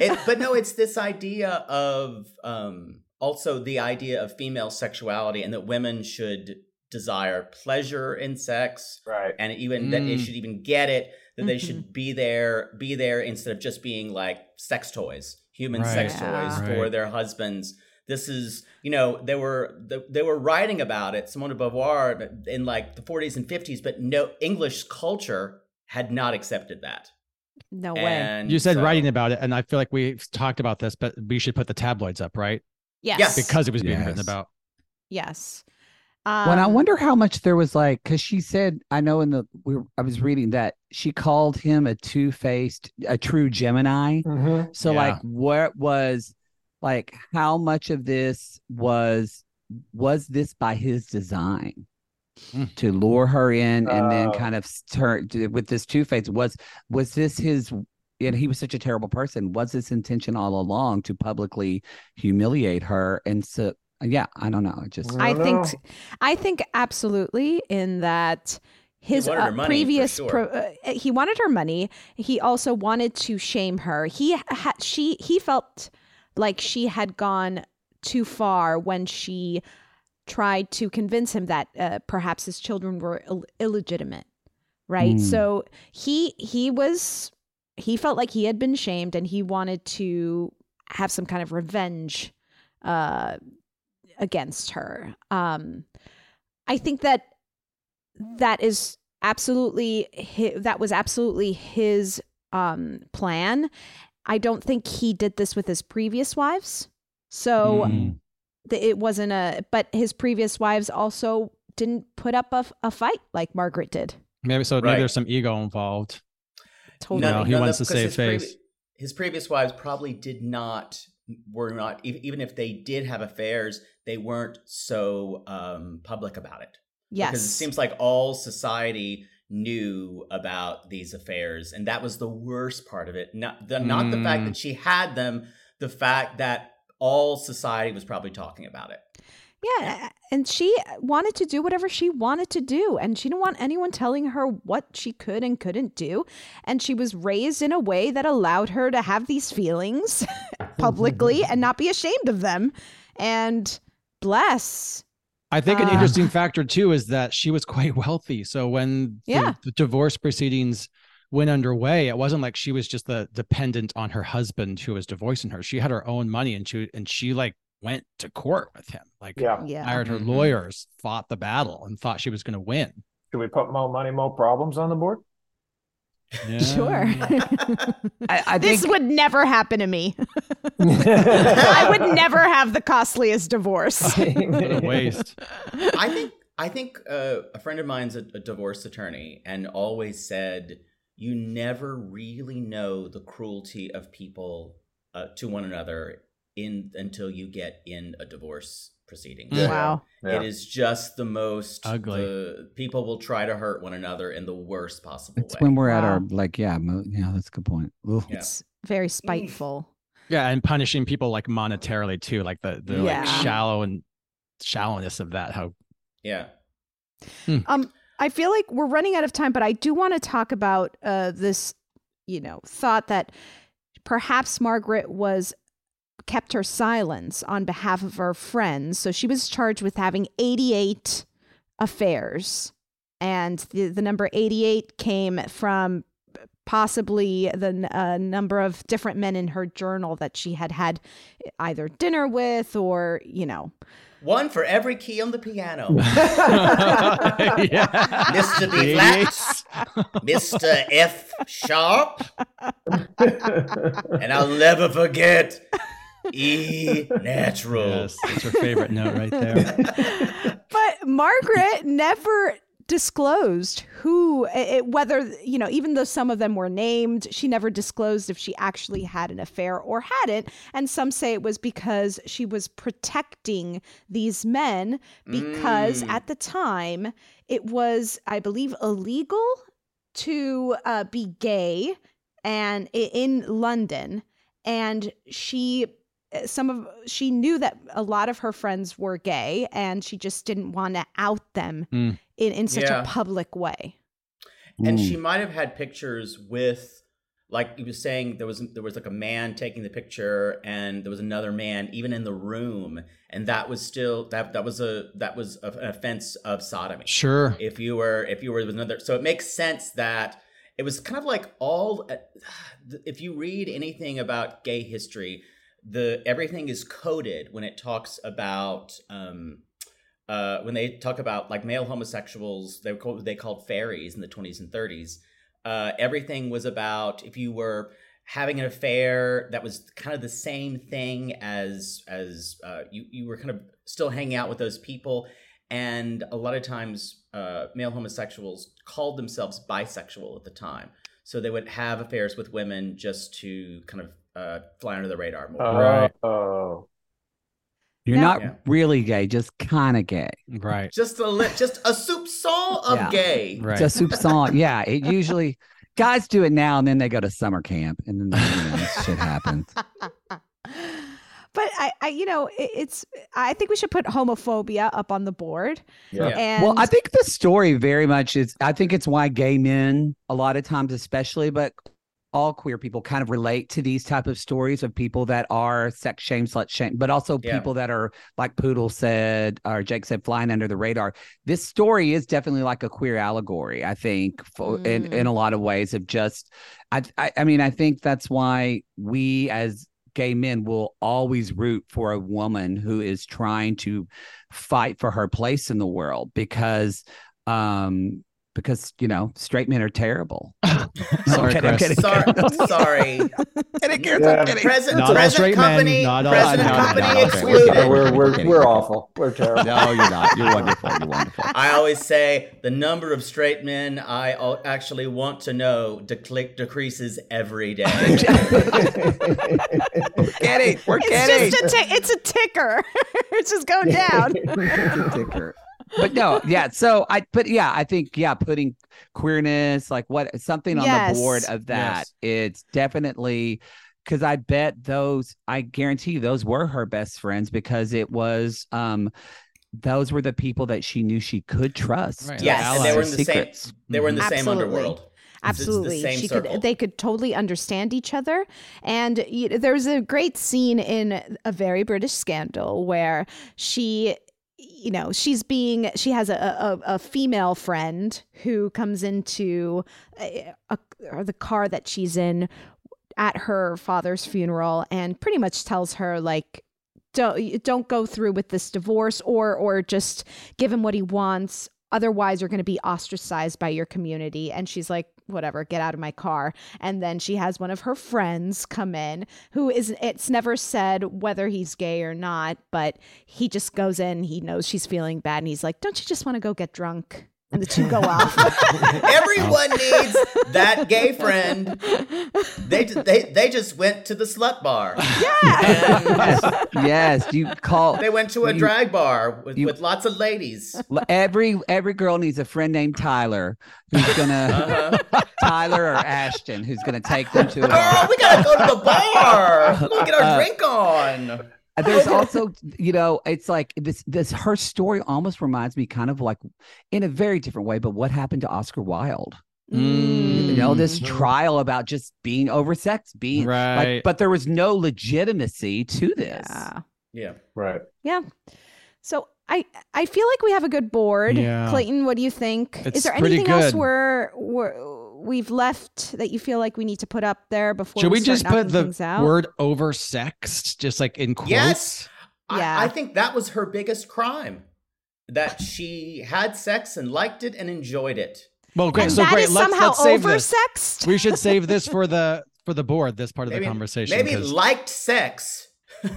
it, but no, it's this idea of um, also the idea of female sexuality and that women should desire pleasure in sex, right? And even that they Mm. should even get it. That they Mm-hmm. should be there, be there instead of just being like sex toys, human Right. sex Yeah. toys for their husbands. This is, you know, they were they were writing about it, Simone de Beauvoir, in like the 40s and 50s, but no English culture had not accepted that. No way. And You said so- writing about it, and I feel like we've talked about this, but we should put the tabloids up, right? Yes. Yes. Because it was being written about. Yes. when I Um, wonder how much there was like, because she said, I know in the we were, I was reading that she called him a two faced, a true Gemini. Mhm. So Yeah. like, what was like, how much of this was was this by his design? Mm. To lure her in and then Oh. kind of turn with this two face was was this his and he was such a terrible person was his intention all along to publicly humiliate her and so yeah i don't know it just I don't think know. I think absolutely in that his wanted uh, her money, for previous sure. pro, uh, he wanted her money. He also wanted to shame her. He had she he felt like she had gone too far when she tried to convince him that uh, perhaps his children were Ill- illegitimate. Right? Mm. So he he was he felt like he had been shamed and he wanted to have some kind of revenge uh against her. Um, I think that that is absolutely hi- that was absolutely his um, plan. I don't think he did this with his previous wives, so Mm. th- it wasn't a. But his previous wives also didn't put up a fight like Margaret did. Maybe so. Right. Maybe there's some ego involved. Totally. No, he wants to save his previ- face. his previous wives probably did not were not even if they did have affairs, they weren't so um, public about it. Yes. because it seems like all society knew about these affairs, and that was the worst part of it. Not the not the fact Mm. that she had them, the fact that all society was probably talking about it. Yeah, and she wanted to do whatever she wanted to do, and she didn't want anyone telling her what she could and couldn't do. And she was raised in a way that allowed her to have these feelings publicly and not be ashamed of them. And bless. I think an Uh, interesting factor too is that she was quite wealthy. So when the- the, divorce proceedings went underway, it wasn't like she was just the dependent on her husband who was divorcing her. She had her own money and she and she like went to court with him. Like, Yeah. Yeah. hired her lawyers, fought the battle, and thought she was going to win. Should we put more money, more problems on the board? Sure. I, I this think would never happen to me. I would never have the costliest divorce. What a waste. I think I think uh, a friend of mine's a, a divorce attorney and always said you never really know the cruelty of people uh, to one another in until you get in a divorce proceeding. Yeah. Wow. Yeah. It is just the most Ugly. the- people will try to hurt one another in the worst possible it's way. when we're at our like yeah mo- yeah that's a good point. Ooh. Yeah. It's very spiteful. Yeah, and punishing people like monetarily too, like the the Yeah. like shallow and shallowness of that. How yeah. Um, I feel like we're running out of time, but I do want to talk about uh, this, you know, thought that perhaps Margaret was kept her silence on behalf of her friends. So she was charged with having 88 affairs. And the, the number 88 came from possibly the uh, number of different men in her journal that she had had either dinner with or, you know, One for every key on the piano. yeah. Mr. B flat, Mr. F sharp, and I'll never forget E natural. Yes, that's her favorite note right there. but Margaret never disclosed who it, whether you know even though some of them were named she never disclosed if she actually had an affair or hadn't and some say it was because she was protecting these men because Mm. at the time it was i believe illegal to uh, be gay and in london and she some of she knew that a lot of her friends were gay and she just didn't want to out them Mm. in, in such Yeah. a public way and Ooh. she might have had pictures with like he was saying there was there was like a man taking the picture and there was another man even in the room and that was still that that was a that was a, an offense of sodomy Sure. if you were if you were with another so it makes sense that it was kind of like all if you read anything about gay history the everything is coded when it talks about um uh when they talk about like male homosexuals they were called they called fairies in the 20s and 30s uh everything was about if you were having an affair that was kind of the same thing as as uh, you you were kind of still hanging out with those people. And a lot of times uh, male homosexuals called themselves bisexual at the time. So they would have affairs with women just to kind of uh, fly under the radar more Right. Oh. You're Now- not Yeah. really gay, just kind of gay. Right. just a li- just a soupçon of Yeah. gay Right. Just soupçon. yeah, it usually guys do it now and then they go to summer camp and then you know, shit happens. but I, I you know it, it's i think we should put homophobia up on the board Yeah. Yeah. and well, I think the story very much is. I think it's why gay men, a lot of times, especially, but all queer people, kind of relate to these type of stories of people that are sex shame, slut shame, but also Yeah. people that are like Poodle said or Jake said, flying under the radar. This story is definitely like a queer allegory. I think, for, in Mm. in a lot of ways, of just. I, I I mean, I think that's why we as gay men will always root for a woman who is trying to fight for her place in the world because um because you know straight men are terrible Sorry, I'm kidding, Chris. I'm kidding. sorry sorry Kidding, Chris, Yeah. I'm kidding. present Not present straight men, company not all- present no, no, company no, okay. excluded Yeah, we're we're we're awful. We're terrible. no you're not you're wonderful you're wonderful I always say the number of straight men I actually want to know decli- decreases every day. we're kidding we're it's kidding just a it's a ticker it's just going down Ticker. But no yeah so i but yeah i think yeah putting queerness like what something on Yes. the board of that Yes. it's definitely because i bet those i guarantee you those were her best friends because it was um those were the people that she knew she could trust Right. yes, and they were in the Secrets. same. They were in the same underworld. It's- it's the Absolutely, same she circle. could. They could totally understand each other, and you know, there's a great scene in a very British scandal where she, you know, she's being she has a a, a female friend who comes into a, a, or the car that she's in at her father's funeral and pretty much tells her like don't don't go through with this divorce or or just give him what he wants. Otherwise you're going to be ostracized by your community. And she's like whatever get out of my car. And then she has one of her friends come in who is it's never said whether he's gay or not but he just goes in he knows she's feeling bad and he's like don't you just want to go get drunk and the two go off. Everyone needs that gay friend. They they they just went to the slut bar. yes, yes. You call. They went to a you- drag bar with, you- with lots of ladies. Every every girl needs a friend named Tyler who's gonna Uh-huh. Tyler or Ashton who's gonna take them to a Girl, we gotta go to the bar. We'll get our Uh, drink on. There's also, you know, it's like this. This her story almost reminds me, kind of like, in a very different way, but what happened to Oscar Wilde? You know, this Mm. trial about just being oversexed, being Right. like, but there was no legitimacy to this. Yeah. Yeah. Right. Yeah. So I I feel like we have a good board. Yeah. Clayton, what do you think? It's Is there pretty anything else we're, we're we've left that you feel like we need to put up there before Should we start just put the things out? word oversexed just like in quotes? Yes. Yeah. I, I think that was her biggest crime. That she had sex and liked it and enjoyed it. Well, great. And so that great. is let's, somehow let's save this. oversexed? We should save this for the for the board. This part of Maybe, the conversation. Maybe liked sex.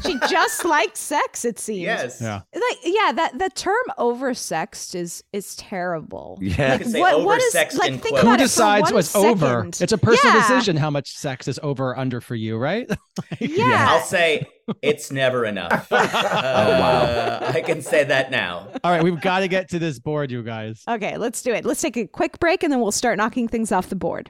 She just likes sex, it seems. Yes. yeah. Like yeah, that the term oversexed is is terrible. Yeah. You can say What- what is- like, think quotes. Who about it for decides one what's over? It's a personal Yeah. decision how much sex is over or under for you, right? Yeah. I'll say it's never enough. Oh, Uh, I can say that now. All right, we've got to get to this board, you guys. Okay, let's do it. Let's take a quick break and then we'll start knocking things off the board.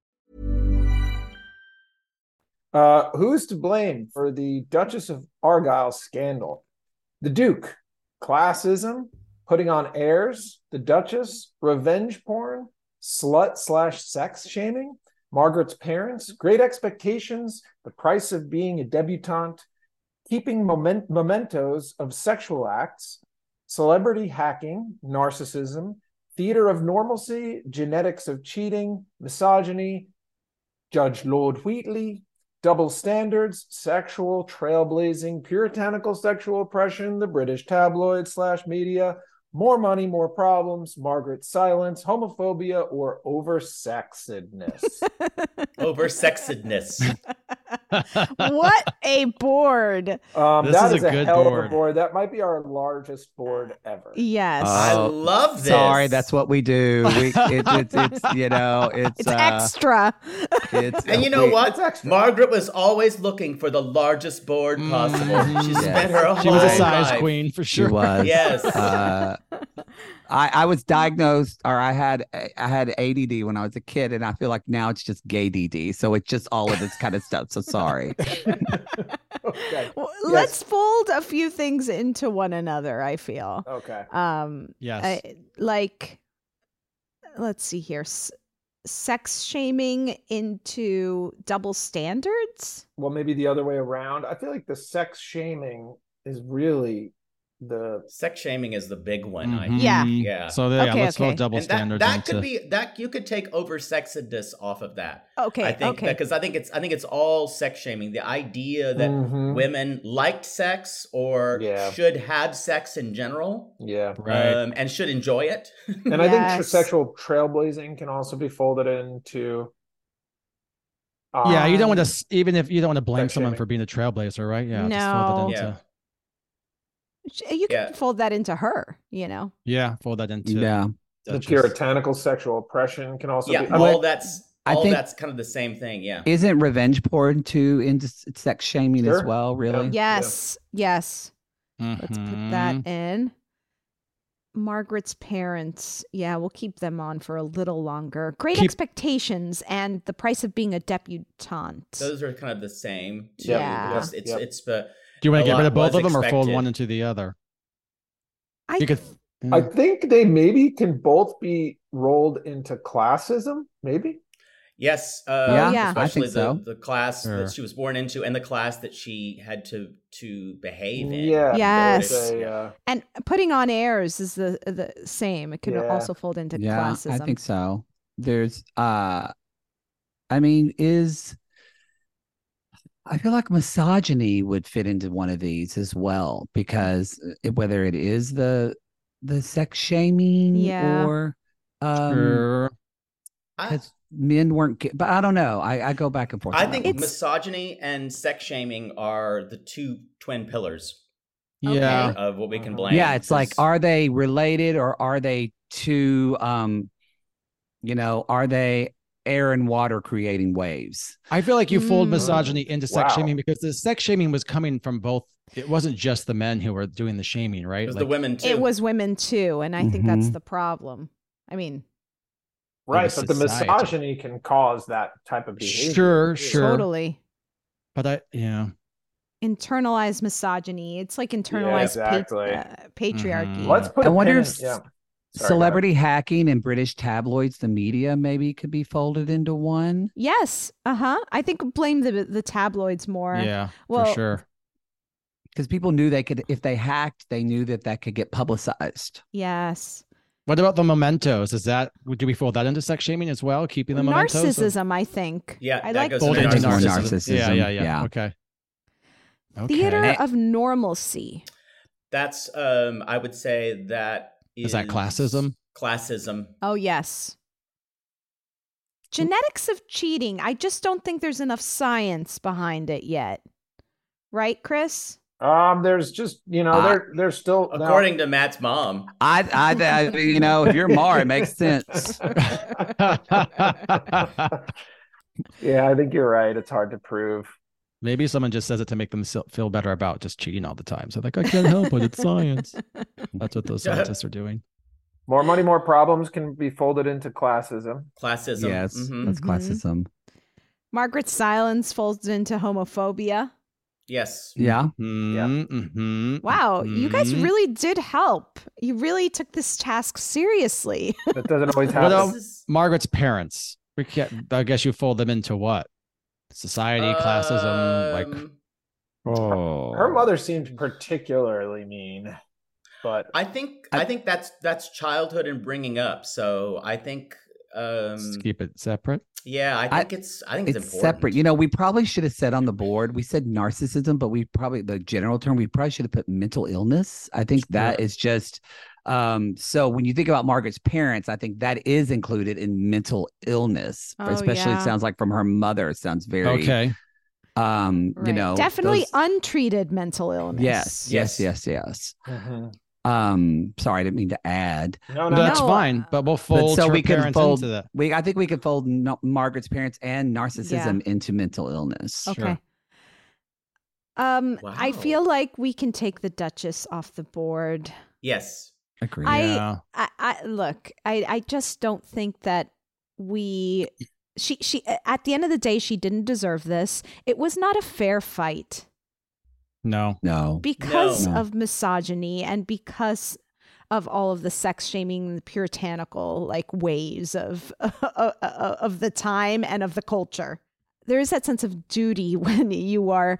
Uh, who's to blame for the Duchess of Argyll scandal? The Duke, classism, putting on airs, the Duchess, revenge porn, slut slash sex shaming, Margaret's parents, great expectations, the price of being a debutante, keeping moment- mementos of sexual acts, celebrity hacking, narcissism, theater of normalcy, genetics of cheating, misogyny, Judge Lord Wheatley, double standards, sexual trailblazing, puritanical sexual oppression, the British tabloid slash media, More money, more problems, Margaret silence, homophobia, or oversexedness. Oversexedness. What a board. Um, This that is is a a, good hell of a board. That might be our largest board ever. Yes. I Oh, love this. Sorry, that's what we do. We, it, it's, it's, you know, it's, it's uh, extra. It's, And you know we- what? Margaret was always looking for the largest board possible. She Yes. spent her whole Mm-hmm. She was a size life. queen for She sure. was. Yes. Uh, I, I was diagnosed, or I had I had ADD when I was a kid, and I feel like now it's just gay DD. So it's just all of this kind of stuff. So sorry. Okay. Well, Let's fold a few things into one another, I feel. Okay. Um Yes. I, like let's see here. S- sex shaming into double standards? Well, maybe the other way around. I feel like the sex shaming is really the Sex shaming is the big one. I Mhm. think. Yeah. Yeah. So there, yeah, let's throw double and that, standards that into. could be that you could take over oversexedness off of that. Okay, I think okay. because I think it's I think it's all sex shaming. The idea that Mhm. women liked sex or Yeah. should have sex in general, yeah. right. um, and should enjoy it. And I think tr- sexual trailblazing can also be folded into. yeah, you don't want um, to even if you don't want to blame someone shaming. for being a trailblazer, right? Yeah. just No. fold it Yeah. into, Sh- Eh, you can Yeah. fold that into her, you know. yeah. Fold that into. Yeah. The puritanical sexual oppression can also yeah, be. all I mean, that's I all think- that's kind of the same thing. Yeah. Isn't revenge porn too into sex shaming as well? Really? Yes. Yes. Let's put that mm-hmm. in. Margaret's parents. Yeah, we'll keep them on for a little longer. Great Keep- expectations and the price of being a debutante. Those are kind of the same. Too. Yeah. It's it's, Yep. it's the Do you want to get rid of both of them or fold one into the other? I You could. I think they maybe can both be rolled into classism. Maybe. Yes, uh, Yeah, yeah. I especially think so. the, the class Sure. that she was born into and the class that she had to to behave in. Yeah. Yes. a, uh, and putting on airs is the the same. It can Yeah. also fold into yeah, classism. I think so. There's uh I mean, is I feel like misogyny would fit into one of these as well because uh, whether it is the the sex shaming Yeah. or um Sure. I, 'cause men weren't but I don't know. I, I go back and forth. I think. It's- misogyny and sex shaming are the two twin pillars Yeah. of what we can Mhm. blame. yeah, it's like are they related or are they two um you know, are they air and water creating waves? I feel like you fold Mm. misogyny into sex Wow. shaming because the sex shaming was coming from both. It wasn't just the men who were doing the shaming, right? it was Like, the women too. it was women too, and I think that's Mhm. the problem. I mean, right, but the misogyny can cause that type of behavior. Sure, sure. totally but I, yeah. internalized misogyny. It's like internalized pa- exactly. uh, patriarchy. Mhm. Let's put. I a wonder pin if in- yeah. Sorry, go ahead. celebrity hacking and British tabloids, the media, maybe could be folded into one. Yes. Uh huh. I think blame the the tabloids more. Yeah, well, for sure. Because people knew they could, if they hacked, they knew that that could get publicized. Yes. What about the mementos? Is that would do we fold that into sex shaming as well? Keeping the mementos? Narcissism, I think. Yeah, I like goes Fold into into More narcissism. Yeah, yeah, yeah, yeah. Okay. Okay. theater Eh. of normalcy. That's um I would say that Is that classism? Classism. Oh yes. Genetics of cheating. I just don't think there's enough science behind it yet. Right, Chris? Um, there's just you know Uh, they're they're still now- According to Matt's mom. I, I, I you know, if you're Marr, it makes sense. yeah, I think you're right. It's hard to prove. Maybe someone just says it to make them feel better about just cheating all the time. So like, I can't help it. It's science. That's what those scientists are doing. More money, more problems can be folded into classism. Classism. yes, Mhm. that's Mhm. classism. Margaret's silence folds into homophobia. Yes. Yeah. Mm-hmm. Wow, you guys Mhm. really did help. You really took this task seriously. That doesn't always happen. about This is- Margaret's parents? We can't, I guess you fold them into what? Society, classism, like. Um, Oh. Her mother seemed particularly mean, but I think I, think that's that's childhood and bringing up. So I think um Just keep it separate. yeah, I I- think it's I think it's, It's important. separate. You know, we probably should have said on the board, we said narcissism, but we probably, the general term, we probably should have put mental illness. I think that is just Um, so when you think about Margaret's parents, I think that is included in mental illness, Oh, especially yeah. it sounds like from her mother. It sounds very Okay. Um, you know, definitely those- untreated mental illness. yes, yes, yes, yes. Mhm. Um, sorry, I didn't mean to add. No, no, That's No, fine, but we'll fold so her we can parents fold. into that. We, I think we could fold no, Margaret's parents and narcissism into mental illness. Okay. Um, I feel like we can take the Duchess off the board. Yes. Agree. I, I, I look. I, I just don't think that we. She, she. At the end of the day, she didn't deserve this. It was not a fair fight No. no. because No. of misogyny and because of all of the sex shaming the puritanical like ways of uh, uh, uh, of the time and of the culture. There is that sense of duty when you are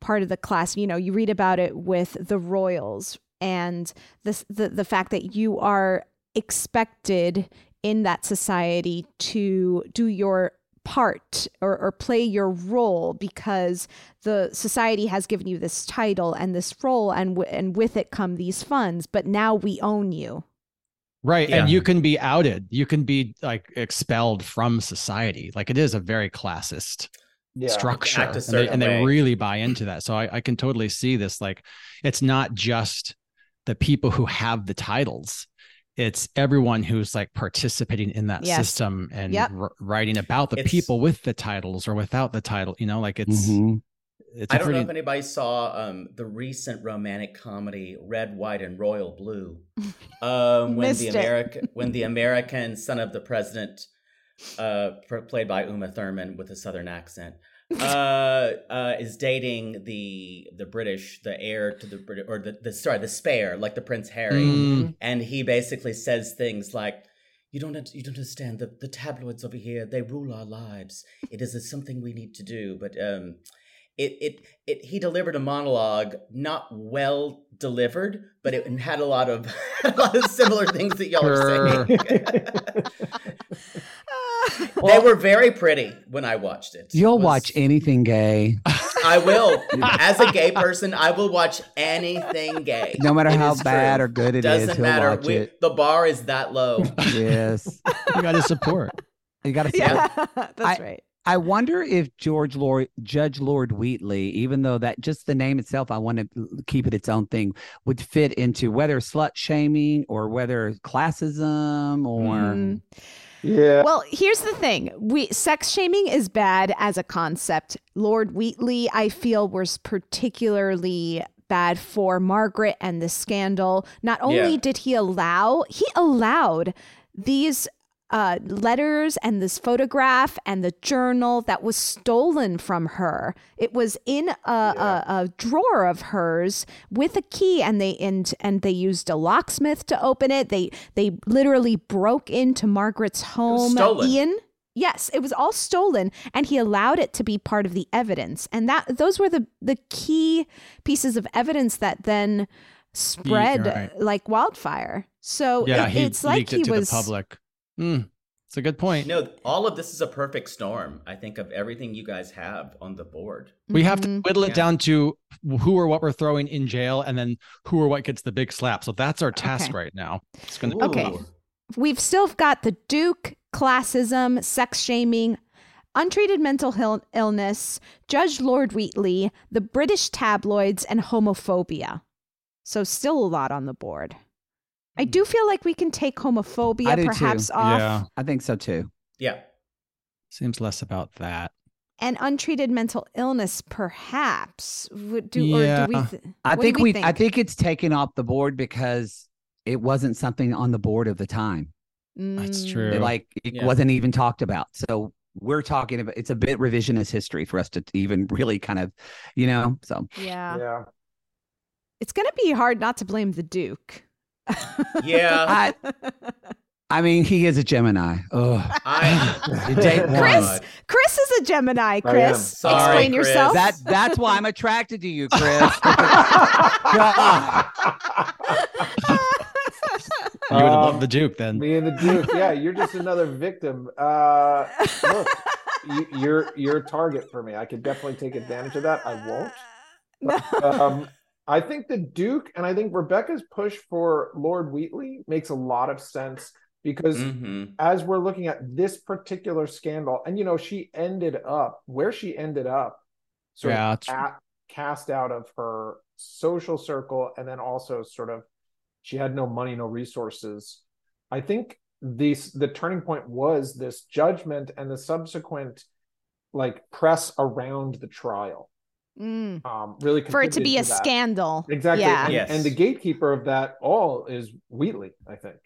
part of the class. You know, you read about it with the royals and this the the fact that you are expected in that society to do your part or, or play your role because the society has given you this title and this role and w- and with it come these funds but now we own you Right. And you can be outed. You can be like expelled from society. Like it is a very classist Yeah. structure. And they, and they really buy into that. So I, I can totally see this. Like it's not just the people who have the titles. It's everyone who's like participating in that Yes. system and Yep. r- writing about the It's- people with the titles or without the title. You know, like it's Mhm. it's I a don't pretty know if anybody saw um, the recent romantic comedy Red, White, and Royal Blue. Um, when the. American when the American son of the president, uh, played by Uma Thurman with a southern accent, uh, uh, is dating the the British, the heir to the British, or the, the sorry, the spare, like the Prince Harry, Mm. and he basically says things like. You don't, you don't understand. The, the tabloids over here, they rule our lives. It is something we need to do. But um, it, it, it, he delivered a monologue, not well delivered, but it had a lot of, a lot of similar things that y'all are saying. they were very pretty when I watched it. You'll It was- watch anything gay, I will. As a gay person, I will watch anything gay. no matter It how is bad true. or good it is. Doesn't He'll matter. watch We- it. The bar is that low. Yes, you got to support. you got to. yeah that's I- right I wonder if George Lord, Judge Lord Wheatley, even though that just the name itself, I want to keep it its own thing, would fit into whether slut shaming or whether classism or Mm. Yeah. Well, here's the thing. We sex shaming is bad as a concept. Lord Wheatley, I feel, was particularly bad for Margaret and the scandal. Not only Yeah. did he allow, he allowed these uh, letters and this photograph and the journal that was stolen from her. It was in a, a, a drawer of hers with a key, and they and and they used a locksmith to open it. They they literally broke into Margaret's home. stolen. Ian. Yes, it was all stolen, and he allowed it to be part of the evidence, and that those were the the key pieces of evidence that then spread right. like wildfire. So Yeah, it- it's like he it to was the public. Mm, it's a good point. No, all of this is a perfect storm. I think of everything you guys have on the board. We have to Mhm. whittle it down to who or what we're throwing in jail, and then who or what gets the big slap. So that's our task Okay. right now. It's gonna Okay. Ooh. We've still got the Duke, classism, sex shaming, untreated mental Ill- illness, Judge Lord Wheatley, the British tabloids, and homophobia. So, still a lot on the board. I do feel like we can take homophobia perhaps too. off Yeah, I think so too. Yeah. seems less about that. and untreated mental illness, perhaps. Would do, Yeah. or do we th- I what do think we we, I think it's taken off the board because it wasn't something on the board of the time. That's Mm, true. It, like it Yeah. wasn't even talked about. So we're talking about it's a bit revisionist history for us to even really kind of, you know. So Yeah. Yeah. It's going to be hard not to blame the Duke. Yeah. I, I mean, he is a Gemini. Oh, I, You date one. Chris, Chris is a Gemini. Chris, Sorry, explain Chris. yourself. that that's why I'm attracted to you, Chris. You would have Um, loved the Duke then. Me and the Duke. Yeah, you're just another victim. Uh, look, you, you're you're a target for me. I could definitely take advantage of that. I won't. no. Um, I think the Duke and I think Rebecca's push for Lord Wheatley makes a lot of sense because Mhm. as we're looking at this particular scandal, and you know, she ended up where she ended up, sort Yeah, of it's- ca- cast out of her social circle, and then also sort of she had no money, no resources. I think these the turning point was this judgment and the subsequent like press around the trial Mm. um really For it to be contributed a that. scandal. exactly Yeah. and, Yes. and the gatekeeper of that all is wheatley i think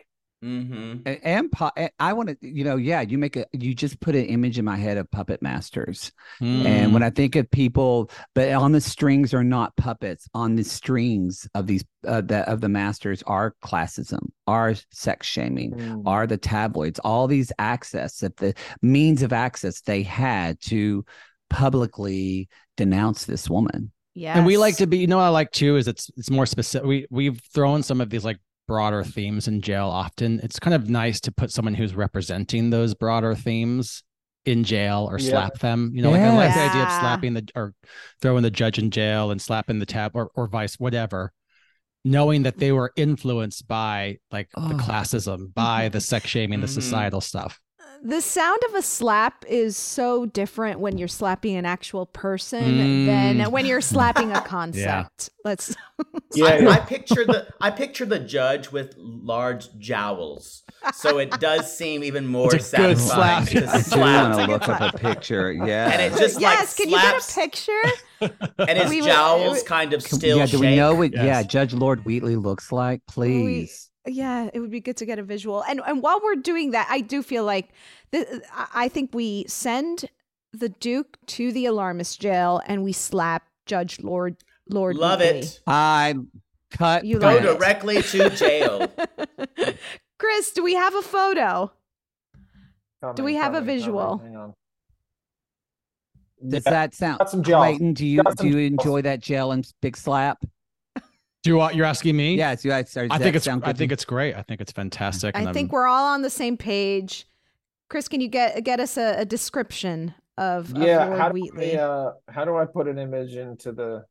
Mm-hmm. And, and po- I want to, you know, yeah, you make a, you just put an image in my head of puppet masters. And when I think of people, but on the strings are not puppets. On the strings of these, uh, the, of the masters are classism, are sex shaming, Mm. are the tabloids, all these access that the means of access they had to publicly denounce this woman. Yeah. And we like to be, you know, what I like too is it's it's more specific. We we've thrown some of these like broader themes in jail often. It's kind of nice to put someone who's representing those broader themes in jail or Yeah. slap them. You know, like I like the idea of slapping the or throwing the judge in jail and slapping the tab or or vice whatever. Knowing that they were influenced by like the Oh. classism, by the sex shaming, the Mhm. societal stuff. The sound of a slap is so different when you're slapping an actual person than Mm. when you're slapping a concept. Let's Yeah, I. I picture the I picture the judge with large jowls, so it does seem even more It's a good satisfying slap. to I do slap. want to look up a picture. Yeah. and it just yes, like can you get a picture? and his We would- jowls kind of still yeah, do we know what? Yeah, Judge Lord Wheatley looks like. Please. Yeah, it would be good to get a visual. And and while we're doing that, I do feel like th- I I think we send the Duke to the alarmist jail and we slap Judge Lord Lord. Love Wheatley. it. I cut. You Go like it. directly to jail. Chris, do we have a photo? Coming, Do we have a coming, coming. visual? Hang. Does Yeah, that sound? some gels. Clayton, do you some do you gels. enjoy that gel and big slap? Do you want you're asking me? Yes, yeah, does I think it's I think it's great. I think it's fantastic. and I I'm- think we're all on the same page. Chris, can you get get us a, a description of, of yeah Lord how do, Wheatley? I, uh, how do i put an image into the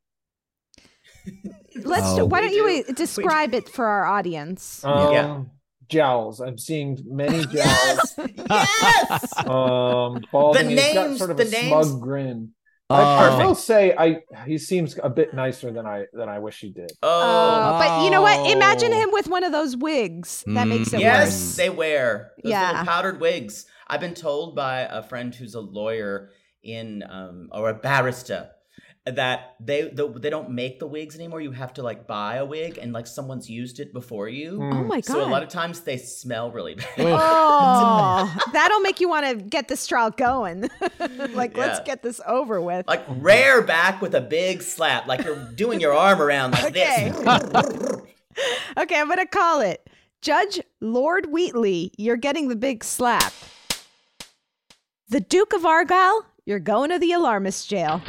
Let's. Oh. why don't you do. uh, describe it for our audience? um Yeah. jowls i'm seeing many jowls yes, yes. um balding. The He's got names- sort of the a names- smug grin I, I will say I he seems a bit nicer than I than I wish he did. Oh, Uh, but you know what? Imagine Oh. him with one of those wigs. That makes it yes, worse. they wear those Yeah. powdered wigs. I've been told by a friend who's a lawyer in um, or a barrister that they the, they don't make the wigs anymore. You have to like buy a wig and like someone's used it before you. Hmm. Oh my god! So a lot of times they smell really bad. oh, that'll make you want to get this trial going. like, let's get this over with. Like rare back with a big slap, like you're doing your arm around like Okay. this. okay, I'm gonna call it Judge Lord Wheatley. You're getting the big slap. The Duke of Argyll. You're going to the alarmist jail.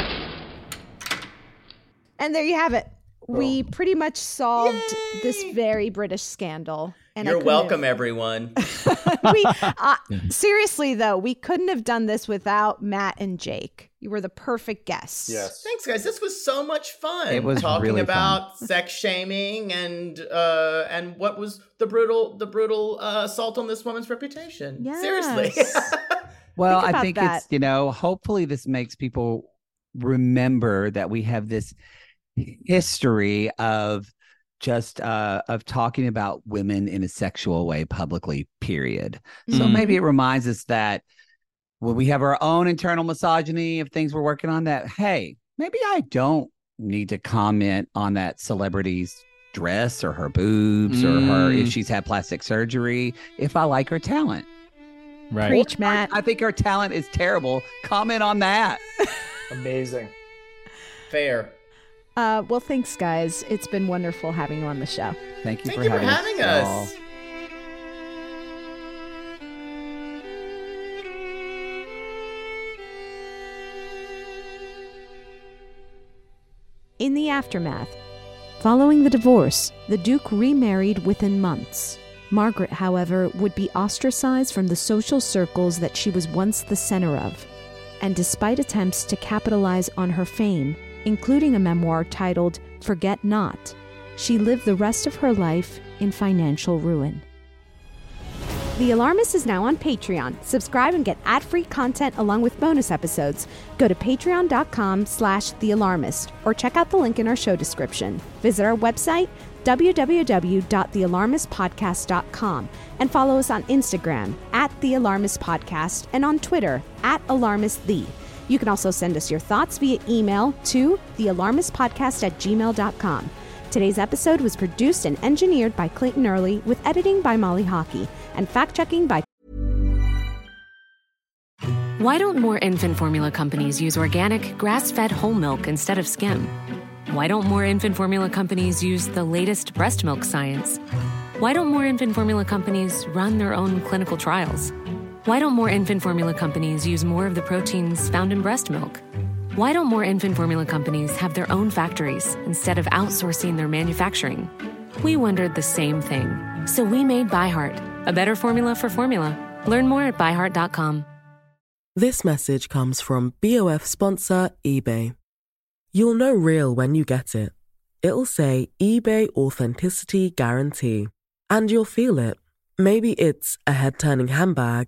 And there you have it. We pretty much solved this very British scandal. And you're couldn't have- welcome, everyone. we uh, seriously though, we couldn't have done this without Matt and Jake. You were the perfect guests. Yes. Thanks, guys. This was so much fun. It was talking really fun. about sex shaming and uh and what was the brutal the brutal uh, assault on this woman's reputation. Seriously. Well, Think I think that. it's, you know, hopefully this makes people remember that we have this history of just uh of talking about women in a sexual way publicly period. So Mhm. maybe it reminds us that when we have our own internal misogyny of things we're working on that hey, maybe I don't need to comment on that celebrity's dress or her boobs or her if Mm. she's had plastic surgery if I like her talent. right. Preach, Matt. I think her talent is terrible. Comment on that. Amazing. Fair. Uh, well, thanks, guys. It's been wonderful having you on the show. Thank you Thank for you for having, having y'all. us. In the aftermath, following the divorce, the Duke remarried within months. Margaret, however, would be ostracized from the social circles that she was once the center of. And despite attempts to capitalize on her fame, including a memoir titled Forget Not. She lived the rest of her life in financial ruin. The Alarmist is now on Patreon. Subscribe and get ad-free content along with bonus episodes. Go to patreon.com slash thealarmist or check out the link in our show description. Visit our website, www.thealarmistpodcast.com and follow us on Instagram at The Alarmist Podcast and on Twitter at AlarmistThe. You can also send us your thoughts via email to thealarmistpodcast at gmail.com. Today's episode was produced and engineered by Clayton Early with editing by Molly Hockey and fact checking by Why don't more infant formula companies use organic, grass fed whole milk instead of skim? Why don't more infant formula companies use the latest breast milk science? Why don't more infant formula companies run their own clinical trials? Why don't more infant formula companies use more of the proteins found in breast milk? Why don't more infant formula companies have their own factories instead of outsourcing their manufacturing? We wondered the same thing. So we made ByHeart, a better formula for formula. Learn more at byheart.com. This message comes from BOF sponsor eBay. You'll know real when you get it. It'll say eBay Authenticity Guarantee. And you'll feel it. Maybe it's a head turning handbag,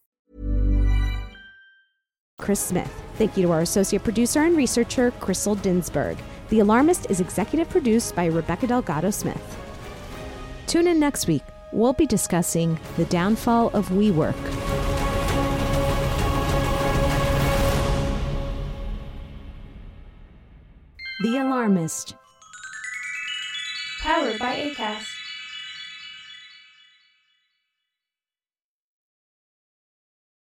Chris Smith. Thank you to our associate producer and researcher, Crystal Dinsberg. The Alarmist is executive produced by Rebecca Delgado Smith. Tune in next week. We'll be discussing the downfall of WeWork. The Alarmist. Powered by ACAST.